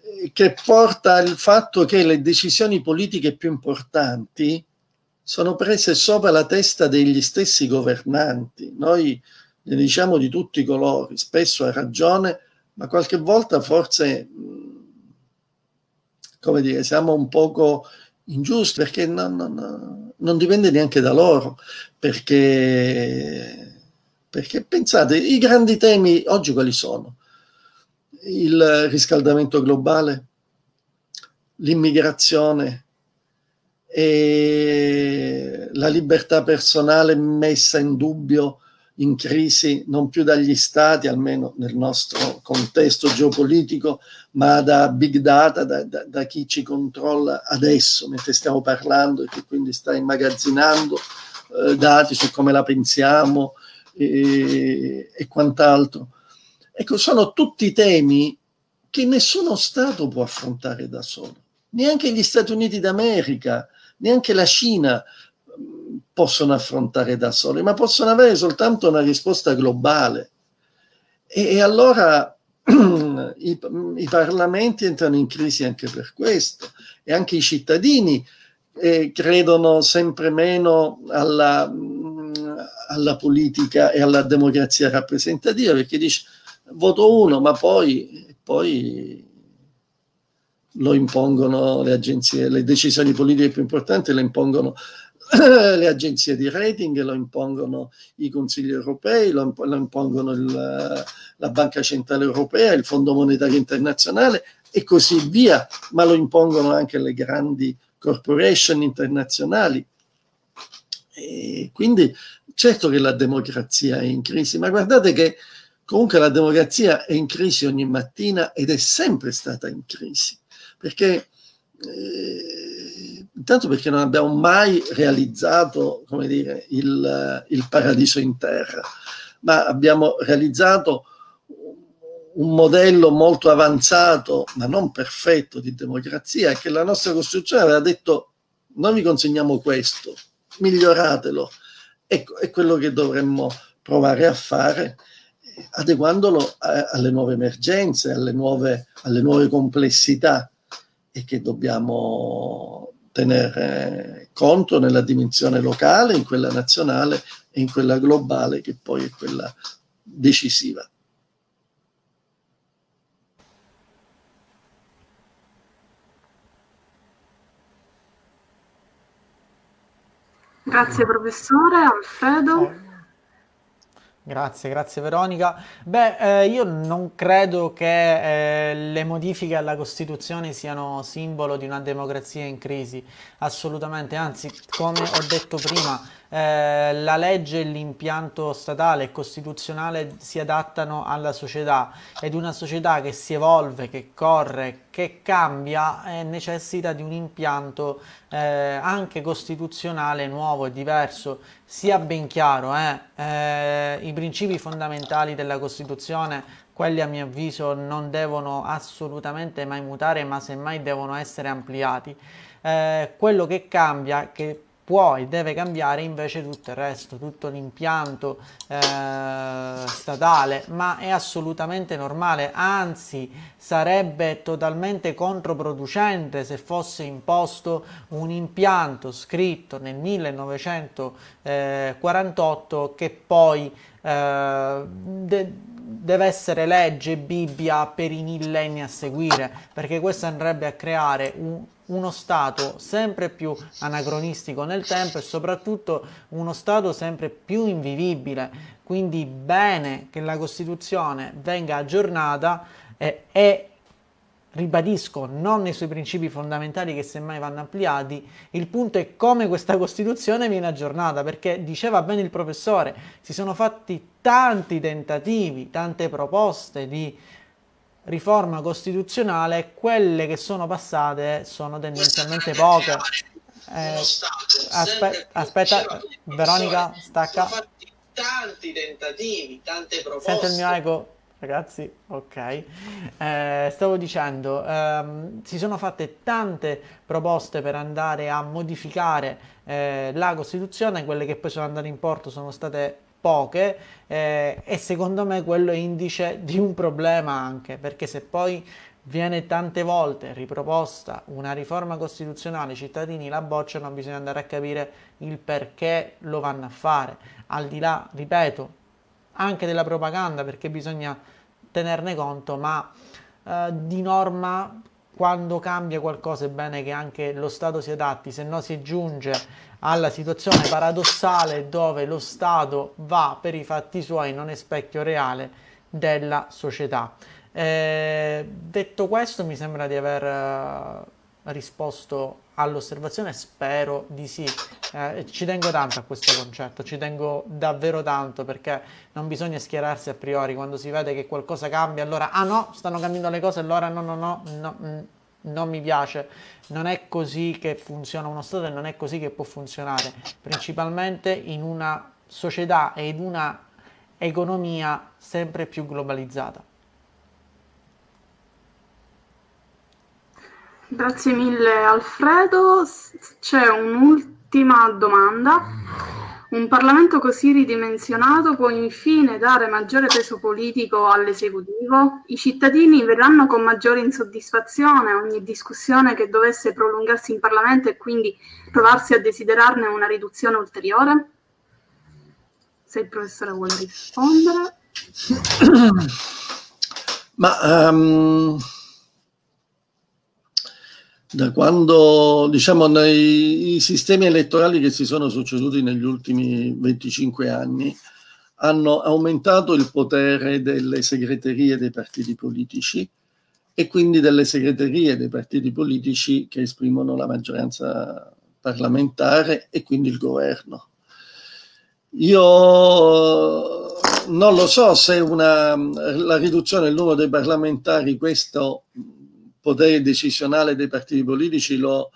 Speaker 2: eh, che porta al fatto che le decisioni politiche più importanti sono prese sopra la testa degli stessi governanti. Noi ne diciamo di tutti i colori, spesso ha ragione, ma qualche volta forse come dire, siamo un poco ingiusti perché non, non, non dipende neanche da loro, perché, perché pensate, i grandi temi oggi quali sono? Il riscaldamento globale, l'immigrazione, e la libertà personale messa in dubbio in crisi non più dagli stati, almeno nel nostro contesto geopolitico, ma da big data, da, da, da chi ci controlla adesso, mentre stiamo parlando e che quindi sta immagazzinando eh, dati su come la pensiamo e, e quant'altro. Ecco, sono tutti temi che nessuno Stato può affrontare da solo, neanche gli Stati Uniti d'America, neanche la Cina possono affrontare da soli, ma possono avere soltanto una risposta globale. E, e allora i, i, parlamenti entrano in crisi anche per questo e anche i cittadini eh, credono sempre meno alla, alla, politica e alla democrazia rappresentativa perché dice voto uno, ma poi, poi lo impongono le agenzie, le decisioni politiche più importanti le impongono le agenzie di rating, lo impongono i consigli europei, lo, impongono il, la Banca Centrale Europea, il Fondo Monetario Internazionale e così via, ma lo impongono anche le grandi corporation internazionali. E quindi certo che la democrazia è in crisi, ma guardate che comunque la democrazia è in crisi ogni mattina ed è sempre stata in crisi, perché eh, intanto perché non abbiamo mai realizzato, come dire, il, il paradiso in terra, ma abbiamo realizzato un modello molto avanzato, ma non perfetto, di democrazia, che la nostra Costituzione aveva detto noi vi consegniamo questo, miglioratelo. Ecco, è quello che dovremmo provare a fare, adeguandolo a, alle nuove emergenze, alle nuove, alle nuove complessità e che dobbiamo tenere conto nella dimensione locale, in quella nazionale e in quella globale che poi è quella decisiva.
Speaker 1: Grazie professore, Alfredo.
Speaker 3: Grazie, grazie Veronica. Beh, eh, io non credo che eh, le modifiche alla Costituzione siano simbolo di una democrazia in crisi, assolutamente, anzi, come ho detto prima, eh, la legge e l'impianto statale e costituzionale si adattano alla società ed una società che si evolve, che corre, che cambia, eh, necessita di un impianto eh, anche costituzionale nuovo e diverso. Sia ben chiaro, eh, eh, i principi fondamentali della Costituzione quelli a mio avviso non devono assolutamente mai mutare, ma semmai devono essere ampliati. Eh, quello che cambia, che può e deve cambiare invece tutto il resto, tutto l'impianto eh, statale, ma è assolutamente normale, anzi sarebbe totalmente controproducente se fosse imposto un impianto scritto nel 1948 che poi eh, de- deve essere legge Bibbia per i millenni a seguire, perché questo andrebbe a creare un uno Stato sempre più anacronistico nel tempo e soprattutto uno Stato sempre più invivibile. Quindi bene che la Costituzione venga aggiornata eh, e ribadisco, non nei suoi principi fondamentali che semmai vanno ampliati, il punto è come questa Costituzione viene aggiornata, perché diceva bene il professore, si sono fatti tanti tentativi, tante proposte di riforma costituzionale, quelle che sono passate sono tendenzialmente poche. Eh, aspe- aspetta, Veronica, stacca.
Speaker 4: Tanti tentativi, tante proposte.
Speaker 3: Sento il mio eco, ragazzi. Ok. Eh, stavo dicendo, ehm, si sono fatte tante proposte per andare a modificare eh, la Costituzione, quelle che poi sono andate in porto sono state poche eh, e secondo me quello è indice di un problema anche perché se poi viene tante volte riproposta una riforma costituzionale, i cittadini la bocciano, bisogna andare a capire il perché lo vanno a fare, al di là, ripeto, anche della propaganda perché bisogna tenerne conto, ma eh, di norma quando cambia qualcosa è bene che anche lo Stato si adatti, se no si giunge alla situazione paradossale dove lo Stato va per i fatti suoi, non è specchio reale della società. Eh, detto questo, mi sembra di aver eh, risposto all'osservazione, spero di sì. Eh, ci tengo tanto a questo concetto, ci tengo davvero tanto perché non bisogna schierarsi a priori quando si vede che qualcosa cambia, allora ah no, stanno cambiando le cose, allora no, no, no, no mm, non mi piace, non è così che funziona uno Stato e non è così che può funzionare, principalmente in una società e in una economia sempre più globalizzata.
Speaker 1: Grazie mille Alfredo, c'è un'ultima domanda. Un Parlamento così ridimensionato può infine dare maggiore peso politico all'esecutivo? I cittadini vedranno con maggiore insoddisfazione ogni discussione che dovesse prolungarsi in Parlamento e quindi provarsi a desiderarne una riduzione ulteriore? Se il professore vuole rispondere.
Speaker 2: Ma um, da quando, diciamo, nei sistemi elettorali che si sono succeduti negli ultimi 25 anni hanno aumentato il potere delle segreterie dei partiti politici e quindi delle segreterie dei partiti politici che esprimono la maggioranza parlamentare e quindi il governo. Io non lo so se una, la riduzione del numero dei parlamentari questo potere decisionale dei partiti politici lo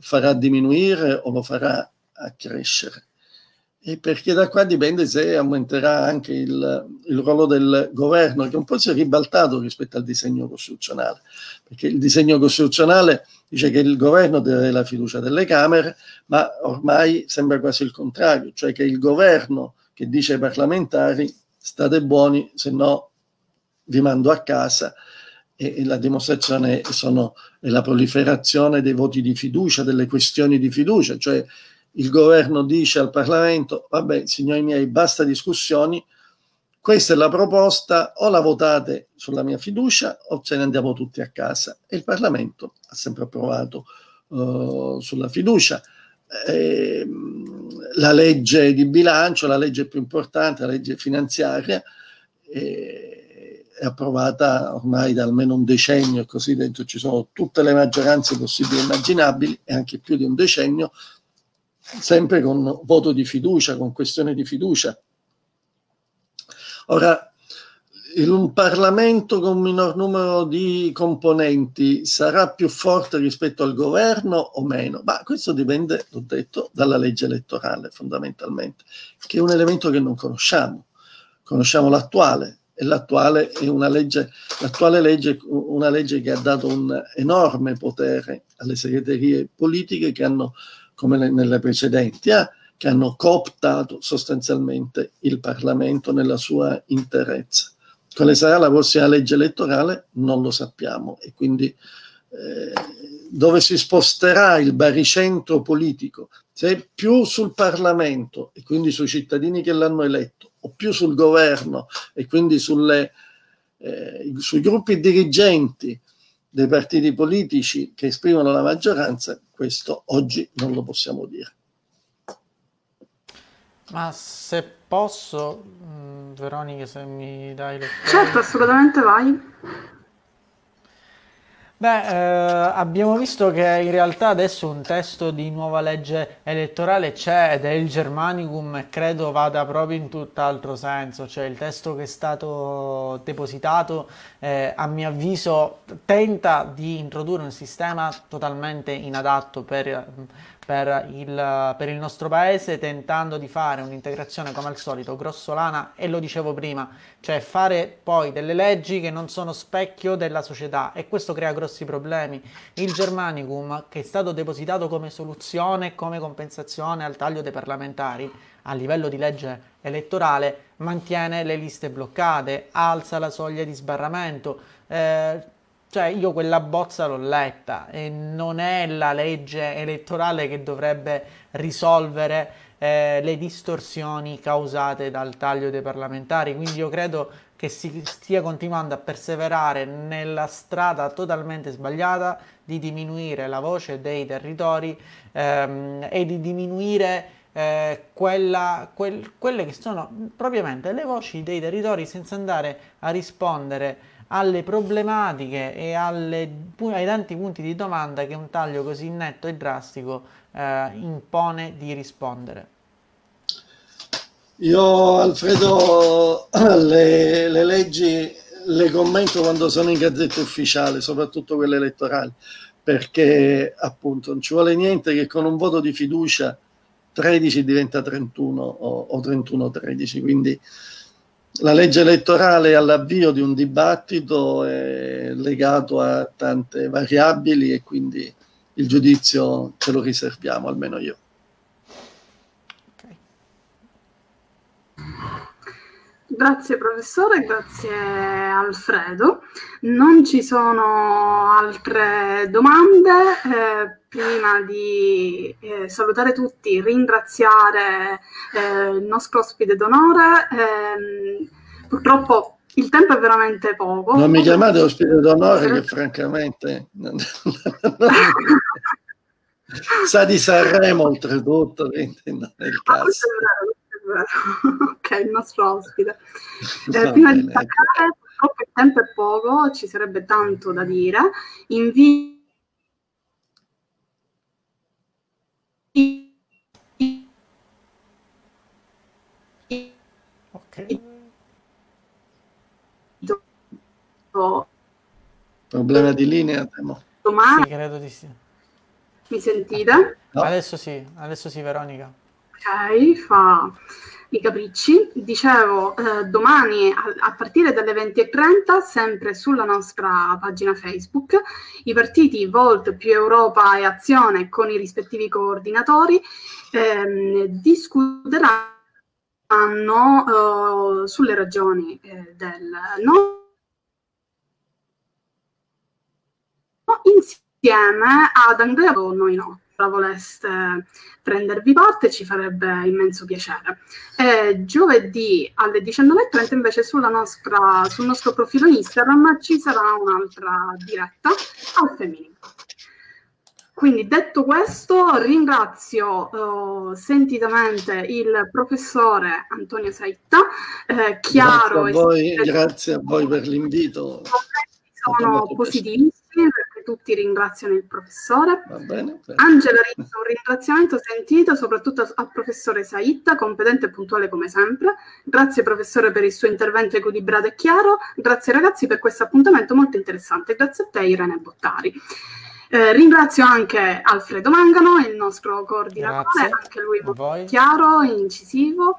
Speaker 2: farà diminuire o lo farà accrescere. E perché da qua dipende se aumenterà anche il, il, ruolo del governo, che un po' si è ribaltato rispetto al disegno costituzionale, perché il disegno costituzionale dice che il governo deve avere la fiducia delle Camere, ma ormai sembra quasi il contrario, cioè che il governo che dice ai parlamentari state buoni, se no vi mando a casa e, la dimostrazione sono la proliferazione dei voti di fiducia, delle questioni di fiducia, cioè il governo dice al Parlamento, vabbè signori miei, basta discussioni, questa è la proposta, o la votate sulla mia fiducia o ce ne andiamo tutti a casa. E il Parlamento ha sempre approvato uh, sulla fiducia. Eh, la legge di bilancio, la legge più importante, la legge finanziaria, eh, è approvata ormai da almeno un decennio e così dentro ci sono tutte le maggioranze possibili e immaginabili e anche più di un decennio, sempre con voto di fiducia, con questione di fiducia. Ora, in un Parlamento con minor numero di componenti sarà più forte rispetto al governo o meno? Ma questo dipende, l'ho detto, dalla legge elettorale fondamentalmente, che è un elemento che non conosciamo. Conosciamo l'attuale, l'attuale è una legge, l'attuale legge, una legge che ha dato un enorme potere alle segreterie politiche che hanno, come nelle precedenti, eh, che hanno cooptato sostanzialmente il Parlamento nella sua interezza. Quale sarà la prossima legge elettorale? Non lo sappiamo e quindi eh, dove si sposterà il baricentro politico, se più sul Parlamento e quindi sui cittadini che l'hanno eletto o più sul governo e quindi sulle, eh, sui gruppi dirigenti dei partiti politici che esprimono la maggioranza, questo oggi non lo possiamo dire.
Speaker 3: Ma se posso, mm, Veronica, se mi dai lo
Speaker 1: Certo, assolutamente vai.
Speaker 3: Beh, eh, abbiamo visto che in realtà adesso un testo di nuova legge elettorale c'è ed è il Germanicum e credo vada proprio in tutt'altro senso, cioè il testo che è stato depositato eh, a mio avviso tenta di introdurre un sistema totalmente inadatto per per il, per il, nostro paese tentando di fare un'integrazione come al solito grossolana e lo dicevo prima, cioè fare poi delle leggi che non sono specchio della società e questo crea grossi problemi. Il Germanicum che è stato depositato come soluzione, come compensazione al taglio dei parlamentari a livello di legge elettorale mantiene le liste bloccate, alza la soglia di sbarramento, eh, cioè io quella bozza l'ho letta e non è la legge elettorale che dovrebbe risolvere eh, le distorsioni causate dal taglio dei parlamentari, quindi io credo che si stia continuando a perseverare nella strada totalmente sbagliata di diminuire la voce dei territori ehm, e di diminuire eh, quella, quel, quelle che sono propriamente le voci dei territori senza andare a rispondere alle problematiche e alle, ai tanti punti di domanda che un taglio così netto e drastico eh, impone di rispondere.
Speaker 2: Io Alfredo le, le, leggi le commento quando sono in gazzetta ufficiale, soprattutto quelle elettorali, perché appunto non ci vuole niente che con un voto di fiducia 13 diventa 31 o, o 31-13, quindi la legge elettorale all'avvio di un dibattito è legato a tante variabili e quindi il giudizio ce lo riserviamo, almeno io.
Speaker 1: Grazie professore, grazie Alfredo. Non ci sono altre domande. Eh, prima di eh, salutare tutti, ringraziare eh, il nostro ospite d'onore. Ehm, purtroppo il tempo è veramente poco.
Speaker 2: Non mi chiamate ospite d'onore che francamente non, non, sa di Sanremo oltretutto, quindi non è il
Speaker 1: Ah,
Speaker 2: caso.
Speaker 1: questo ok, il nostro ospite. Eh, prima di
Speaker 2: bene,
Speaker 1: staccare, purtroppo il tempo è poco, ci sarebbe tanto da dire. Invito
Speaker 3: Ok.
Speaker 2: Problema di linea, temo.
Speaker 1: domani,
Speaker 3: Sì, credo di sì.
Speaker 1: mi sentite?
Speaker 2: No.
Speaker 3: Adesso sì, adesso sì, Veronica.
Speaker 1: Fa i capricci. Dicevo, eh, domani a, a partire dalle 20.30, sempre sulla nostra pagina Facebook, i partiti Volt più Europa e Azione con i rispettivi coordinatori ehm, discuteranno eh, sulle ragioni eh, del no insieme ad Andrea Noi no la voleste prendervi parte ci farebbe immenso piacere. E giovedì alle 19.30 invece sulla nostra, sul nostro profilo Instagram ci sarà un'altra diretta al femminile. Quindi detto questo ringrazio eh, sentitamente il professore Antonio Saitta, eh, chiaro
Speaker 2: Grazie a, voi,
Speaker 1: e
Speaker 2: grazie a voi per l'invito.
Speaker 1: sono positivissimi tutti ringraziano il professore.
Speaker 2: Va bene?
Speaker 1: Angela Rizzo, un ringraziamento sentito soprattutto al professore Saitta, competente e puntuale come sempre. Grazie professore per il suo intervento equilibrato e chiaro. Grazie ragazzi per questo appuntamento molto interessante. Grazie a te Irene Bottari. Eh, ringrazio anche Alfredo Mangano, il nostro coordinatore,
Speaker 3: Grazie
Speaker 1: anche lui molto chiaro, incisivo.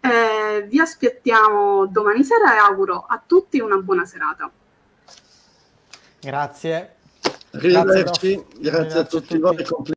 Speaker 1: Eh, vi aspettiamo domani sera e auguro a tutti una buona serata.
Speaker 3: Grazie.
Speaker 2: Arrivederci,
Speaker 3: Grazie, prof.
Speaker 2: grazie a
Speaker 3: Arrivederci a
Speaker 2: tutti voi.
Speaker 3: tutti.
Speaker 2: complimenti.